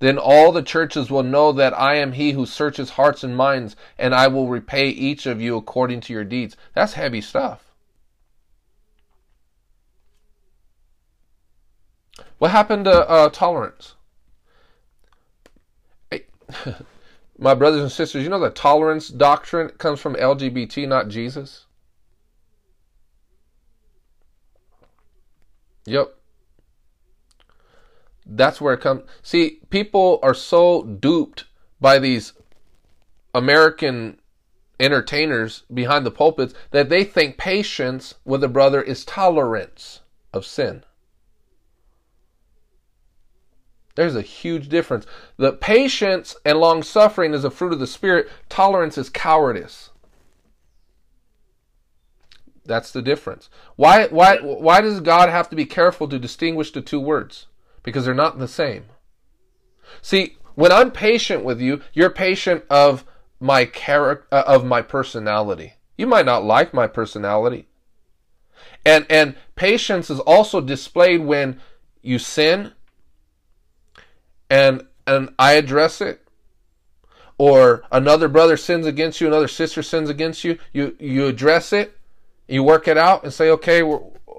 Then all the churches will know that I am he who searches hearts and minds, and I will repay each of you according to your deeds. That's heavy stuff. What happened to uh, tolerance? My brothers and sisters, you know the tolerance doctrine comes from LGBT, not Jesus? Yep. That's where it comes. See, people are so duped by these American entertainers behind the pulpits that they think patience with a brother is tolerance of sin. There's a huge difference. The patience and long suffering is a fruit of the Spirit, tolerance is cowardice. That's the difference. Why, why, why does God have to be careful to distinguish the two words? Because they're not the same. See, when I'm patient with you, you're patient of my character uh, of my personality. You might not like my personality. And and patience is also displayed when you sin and and I address it or another brother sins against you, another sister sins against you, you you address it, you work it out and say, "Okay,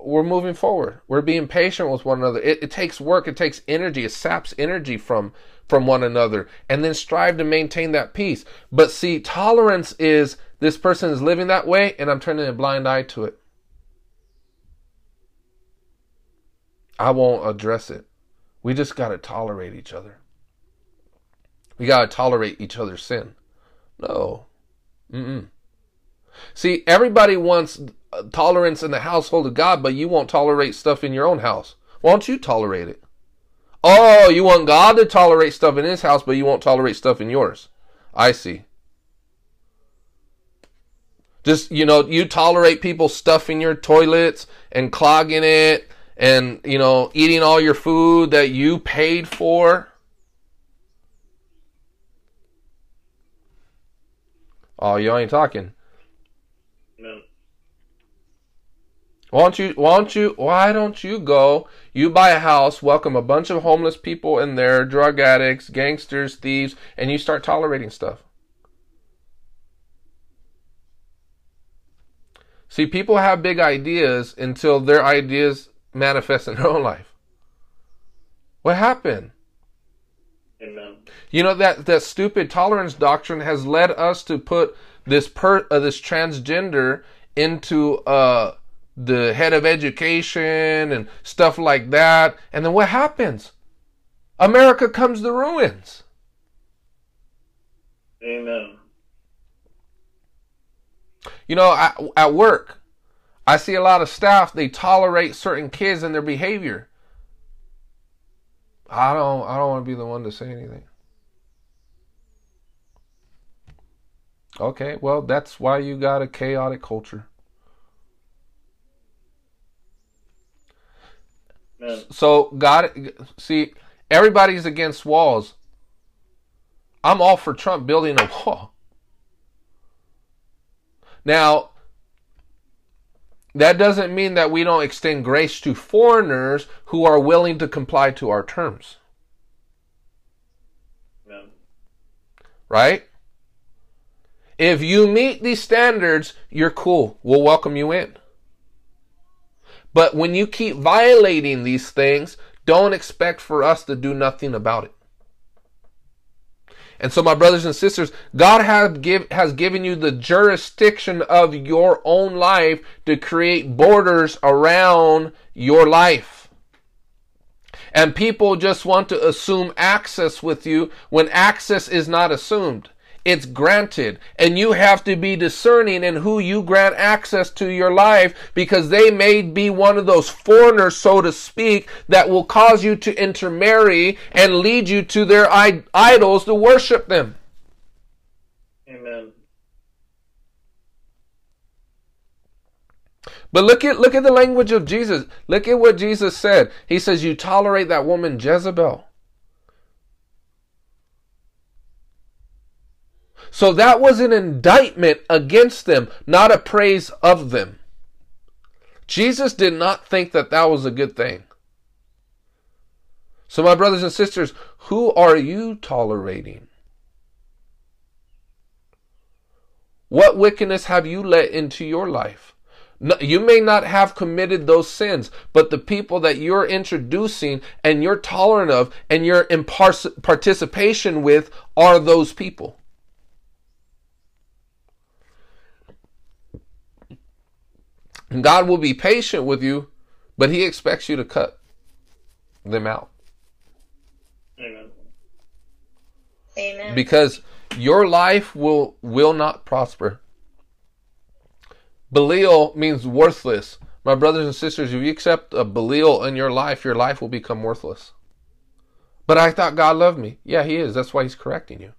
we're moving forward. We're being patient with one another. It, it, takes work. It takes energy. It saps energy from from one another, and then strive to maintain that peace. But see, tolerance is this person is living that way, and I'm turning a blind eye to it. I won't address it. We just got to tolerate each other. We got to tolerate each other's sin. No. Mm-mm. See, everybody wants tolerance in the household of God, but you won't tolerate stuff in your own house. Why don't you tolerate it? Oh, you want God to tolerate stuff in his house, but you won't tolerate stuff in yours. I see. Just, you know, you tolerate people stuffing your toilets and clogging it and, you know, eating all your food that you paid for. Oh, y'all ain't talking. Why don't you? Why don't you? Why don't you go? You buy a house, welcome a bunch of homeless people in there, drug addicts, gangsters, thieves, and you start tolerating stuff. See, people have big ideas until their ideas manifest in their own life. What happened? Amen. You know that that stupid tolerance doctrine has led us to put this per uh, this transgender into uh the head of education and stuff like that. And then what happens? America comes to ruins. Amen. You know, at, at work, I see a lot of staff, they tolerate certain kids and their behavior. I don't I don't want to be the one to say anything. Okay, well, that's why you got a chaotic culture. Amen. So God, see, everybody's against walls. I'm all for Trump building a wall. Now, that doesn't mean that we don't extend grace to foreigners who are willing to comply to our terms, right? If you meet these standards, you're cool. We'll welcome you in. But when you keep violating these things, don't expect for us to do nothing about it. And so, my brothers and sisters, God has, give, has given you the jurisdiction of your own life to create borders around your life. And people just want to assume access with you when access is not assumed. It's granted. And you have to be discerning in who you grant access to your life because they may be one of those foreigners, so to speak, that will cause you to intermarry and lead you to their idols to worship them. Amen. But look at look at the language of Jesus. Look at what Jesus said. He says, "You tolerate that woman Jezebel." So that was an indictment against them, not a praise of them. Jesus did not think that that was a good thing. So, my brothers and sisters, who are you tolerating? What wickedness have you let into your life? You may not have committed those sins, but the people that you're introducing and you're tolerant of and your impars- participation with are those people. And God will be patient with you, but He expects you to cut them out Amen. Amen. because your life will will not prosper. Belial means worthless. My brothers and sisters, if you accept a Belial in your life, your life will become worthless. But I thought God loved me. Yeah, He is. That's why He's correcting you.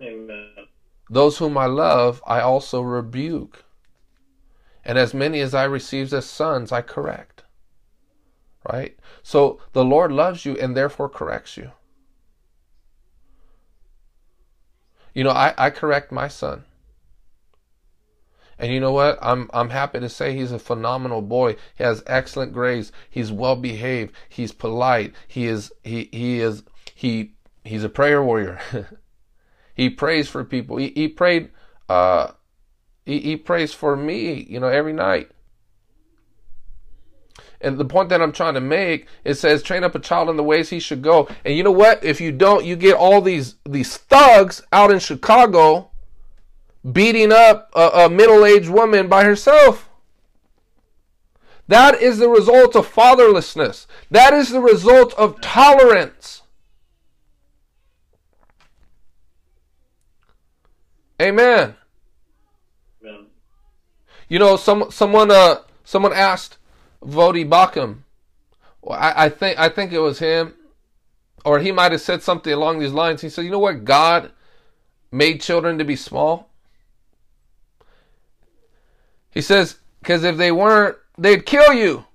Amen. Those whom I love, I also rebuke. And as many as I receive as sons, I correct. Right? So the Lord loves you and therefore corrects you. You know, I, I correct my son. And you know what? I'm I'm happy to say he's a phenomenal boy. He has excellent grades. He's well behaved. He's polite. He is he he is he he's a prayer warrior. he prays for people. He he prayed uh he, he prays for me, you know, every night. And the point that I'm trying to make, it says, train up a child in the ways he should go. And you know what? If you don't, you get all these these thugs out in Chicago beating up a, a middle-aged woman by herself. That is the result of fatherlessness. That is the result of tolerance. Amen. You know, some someone uh someone asked Voddie Baucham. I, I think I think it was him, or he might have said something along these lines. He said, "You know what? God made children to be small." He says, "Because if they weren't, they'd kill you."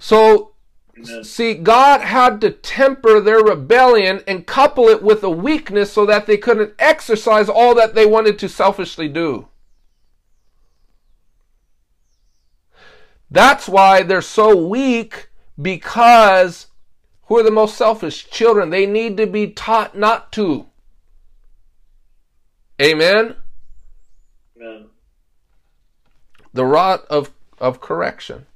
So Amen. See, God had to temper their rebellion and couple it with a weakness so that they couldn't exercise all that they wanted to selfishly do. That's why they're so weak because who are the most selfish? Children. They need to be taught not to. Amen. Amen. The rod of of correction.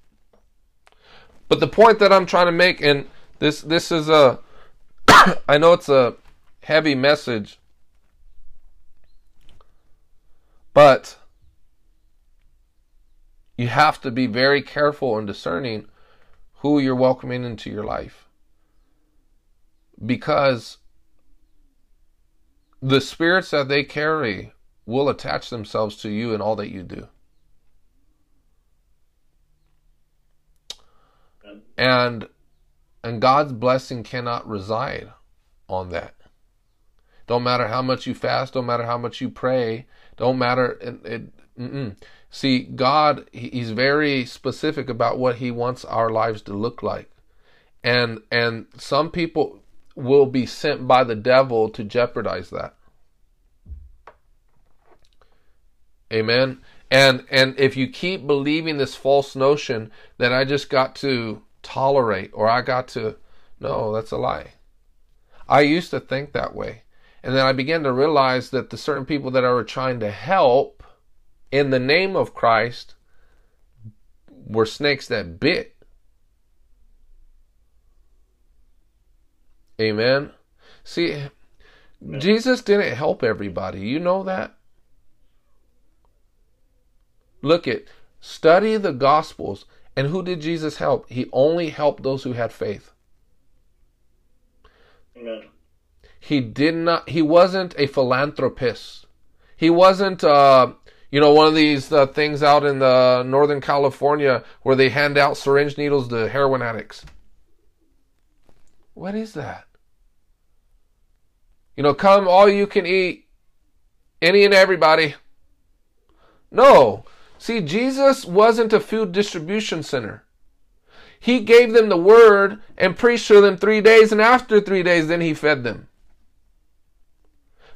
But the point that I'm trying to make, and this this is a, I know it's a heavy message, but you have to be very careful and discerning who you're welcoming into your life. Because the spirits that they carry will attach themselves to you in all that you do. And and God's blessing cannot reside on that. Don't matter how much you fast, don't matter how much you pray, don't matter it, it mm-mm. See, God, He's very specific about what He wants our lives to look like, and and some people will be sent by the devil to jeopardize that. Amen. And and if you keep believing this false notion that I just got to tolerate or I got to no, that's a lie. I used to think that way. And then I began to realize that the certain people that I were trying to help in the name of Christ were snakes that bit. Amen. See, Jesus didn't help everybody. You know that? Look at study the gospels and who did Jesus help? He only helped those who had faith. Amen. He did not he wasn't a philanthropist. He wasn't uh you know, one of these uh, things out in the Northern California where they hand out syringe needles to heroin addicts. What is that? You know, come all you can eat, any and everybody. No. See, Jesus wasn't a food distribution center. He gave them the word and preached to them three days, and after three days, then he fed them.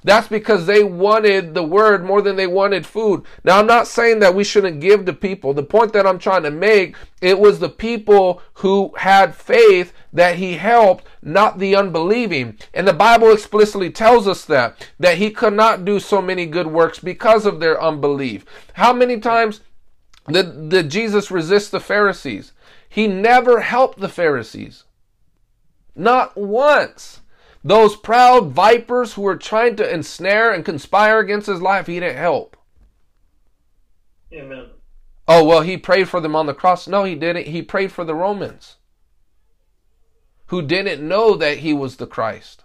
That's because they wanted the word more than they wanted food. Now, I'm not saying that we shouldn't give to people. The point that I'm trying to make, it was the people who had faith that he helped, not the unbelieving. And the Bible explicitly tells us that, that he could not do so many good works because of their unbelief. How many times did, did Jesus resist the Pharisees? He never helped the Pharisees. Not once. Those proud vipers who were trying to ensnare and conspire against his life, he didn't help. Amen. Oh, well, he prayed for them on the cross. No, he didn't. He prayed for the Romans who didn't know that he was the Christ.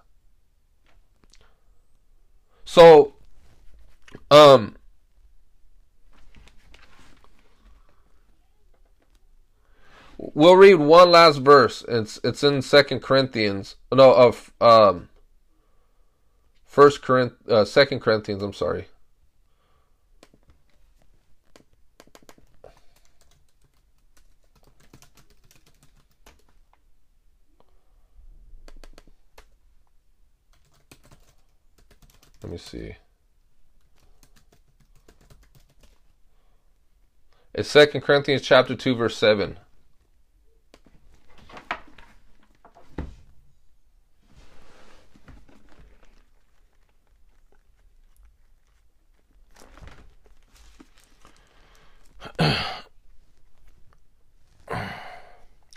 So, um, we'll read one last verse. It's it's in Second Corinthians. No, of um, First Corinth, uh, Second Corinthians. I'm sorry. Let me see. It's Second Corinthians chapter two, verse seven.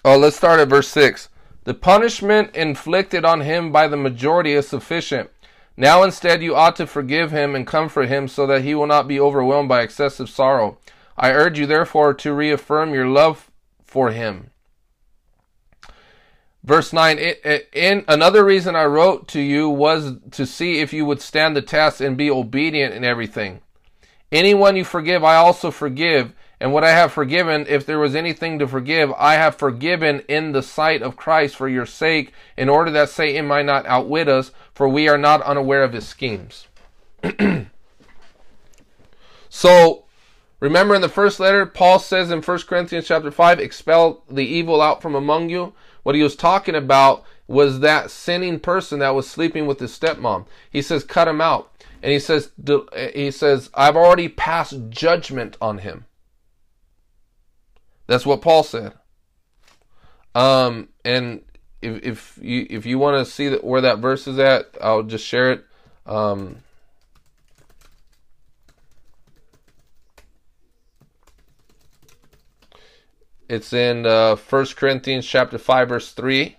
Oh, let's start at verse 6. The punishment inflicted on him by the majority is sufficient. Now instead you ought to forgive him and comfort him so that he will not be overwhelmed by excessive sorrow. I urge you therefore to reaffirm your love for him. Verse 9 in another reason I wrote to you was to see if you would stand the test and be obedient in everything. Anyone you forgive I also forgive and what I have forgiven, if there was anything to forgive, I have forgiven in the sight of Christ for your sake, in order that Satan might not outwit us, for we are not unaware of his schemes. so, remember in the first letter, Paul says in 1 Corinthians chapter 5, expel the evil out from among you. What he was talking about was that sinning person that was sleeping with his stepmom. He says, cut him out. And he says, he says, I've already passed judgment on him. That's what Paul said. Um, and if, if you if you want to see that, where that verse is at, I'll just share it. Um, it's in uh, First Corinthians chapter five, verse three.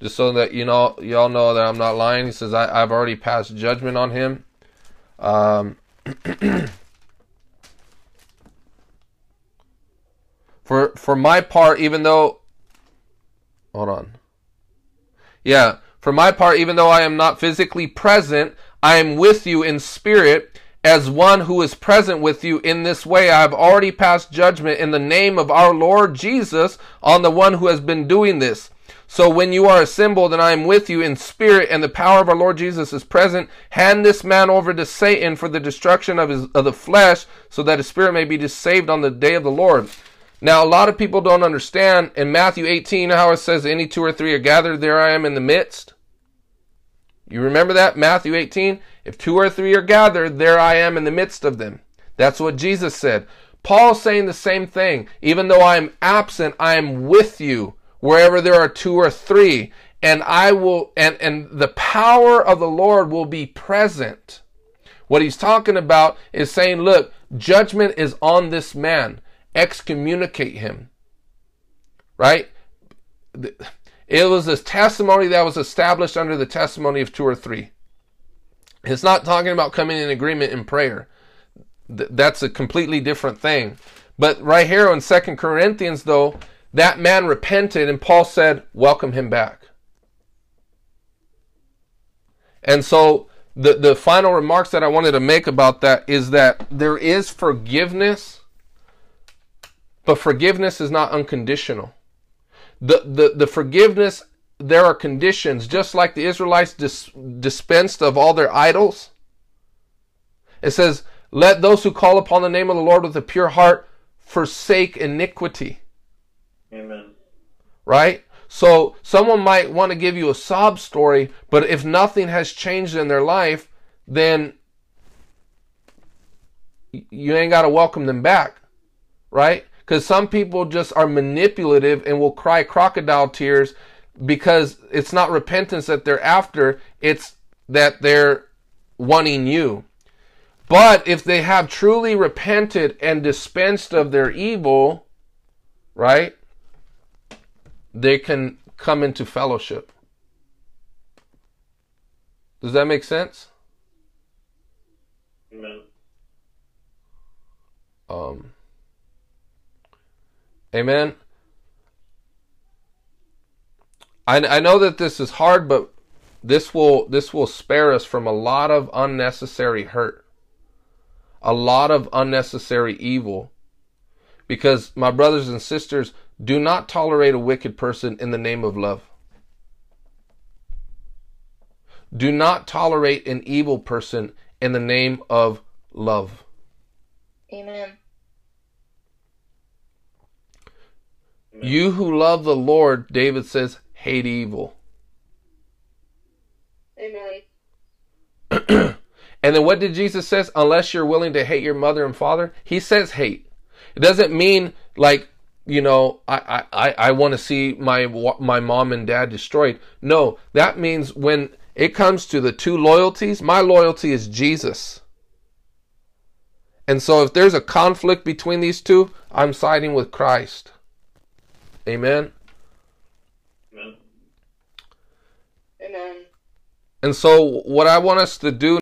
Just so that you know, y'all know that I'm not lying. He says, I, have already passed judgment on him." Um, for for my part, even though hold on. Yeah, for my part, even though I am not physically present, I am with you in spirit as one who is present with you in this way. I have already passed judgment in the name of our Lord Jesus on the one who has been doing this. So when you are assembled and I am with you in spirit and the power of our Lord Jesus is present, hand this man over to Satan for the destruction of his of the flesh, so that his spirit may be saved on the day of the Lord. Now a lot of people don't understand in Matthew 18 how it says any two or three are gathered, there I am in the midst. You remember that? Matthew 18? If two or three are gathered, there I am in the midst of them. That's what Jesus said. Paul's saying the same thing. Even though I am absent, I am with you wherever there are two or three. And I will, and, and the power of the Lord will be present. What he's talking about is saying, look, judgment is on this man. Excommunicate him. Right? It was a testimony that was established under the testimony of two or three. It's not talking about coming in agreement in prayer. That's a completely different thing. But right here in Second Corinthians, though, that man repented and Paul said, welcome him back. And so the, the final remarks that I wanted to make about that is that there is forgiveness, but forgiveness is not unconditional. The, the, the forgiveness there are conditions, just like the Israelites dis- dispensed of all their idols. It says, Let those who call upon the name of the Lord with a pure heart forsake iniquity. Amen. Right? So someone might want to give you a sob story, but if nothing has changed in their life, then you ain't got to welcome them back. Right? Because some people just are manipulative and will cry crocodile tears because it's not repentance that they're after, it's that they're wanting you. But if they have truly repented and dispensed of their evil, right, they can come into fellowship. Does that make sense? Amen. Um, amen. I, I know that this is hard, but this will this will spare us from a lot of unnecessary hurt, a lot of unnecessary evil, because my brothers and sisters do not tolerate a wicked person in the name of love. Do not tolerate an evil person in the name of love. Amen. You who love the Lord, David says, hate evil. Amen. and then what did Jesus says? Unless you're willing to hate your mother and father, he says hate. It doesn't mean like you know I I I want to see my my mom and dad destroyed. No, that means when it comes to the two loyalties, my loyalty is Jesus. And so if there's a conflict between these two, I'm siding with Christ. Amen. Amen. Amen. And so what I want us to do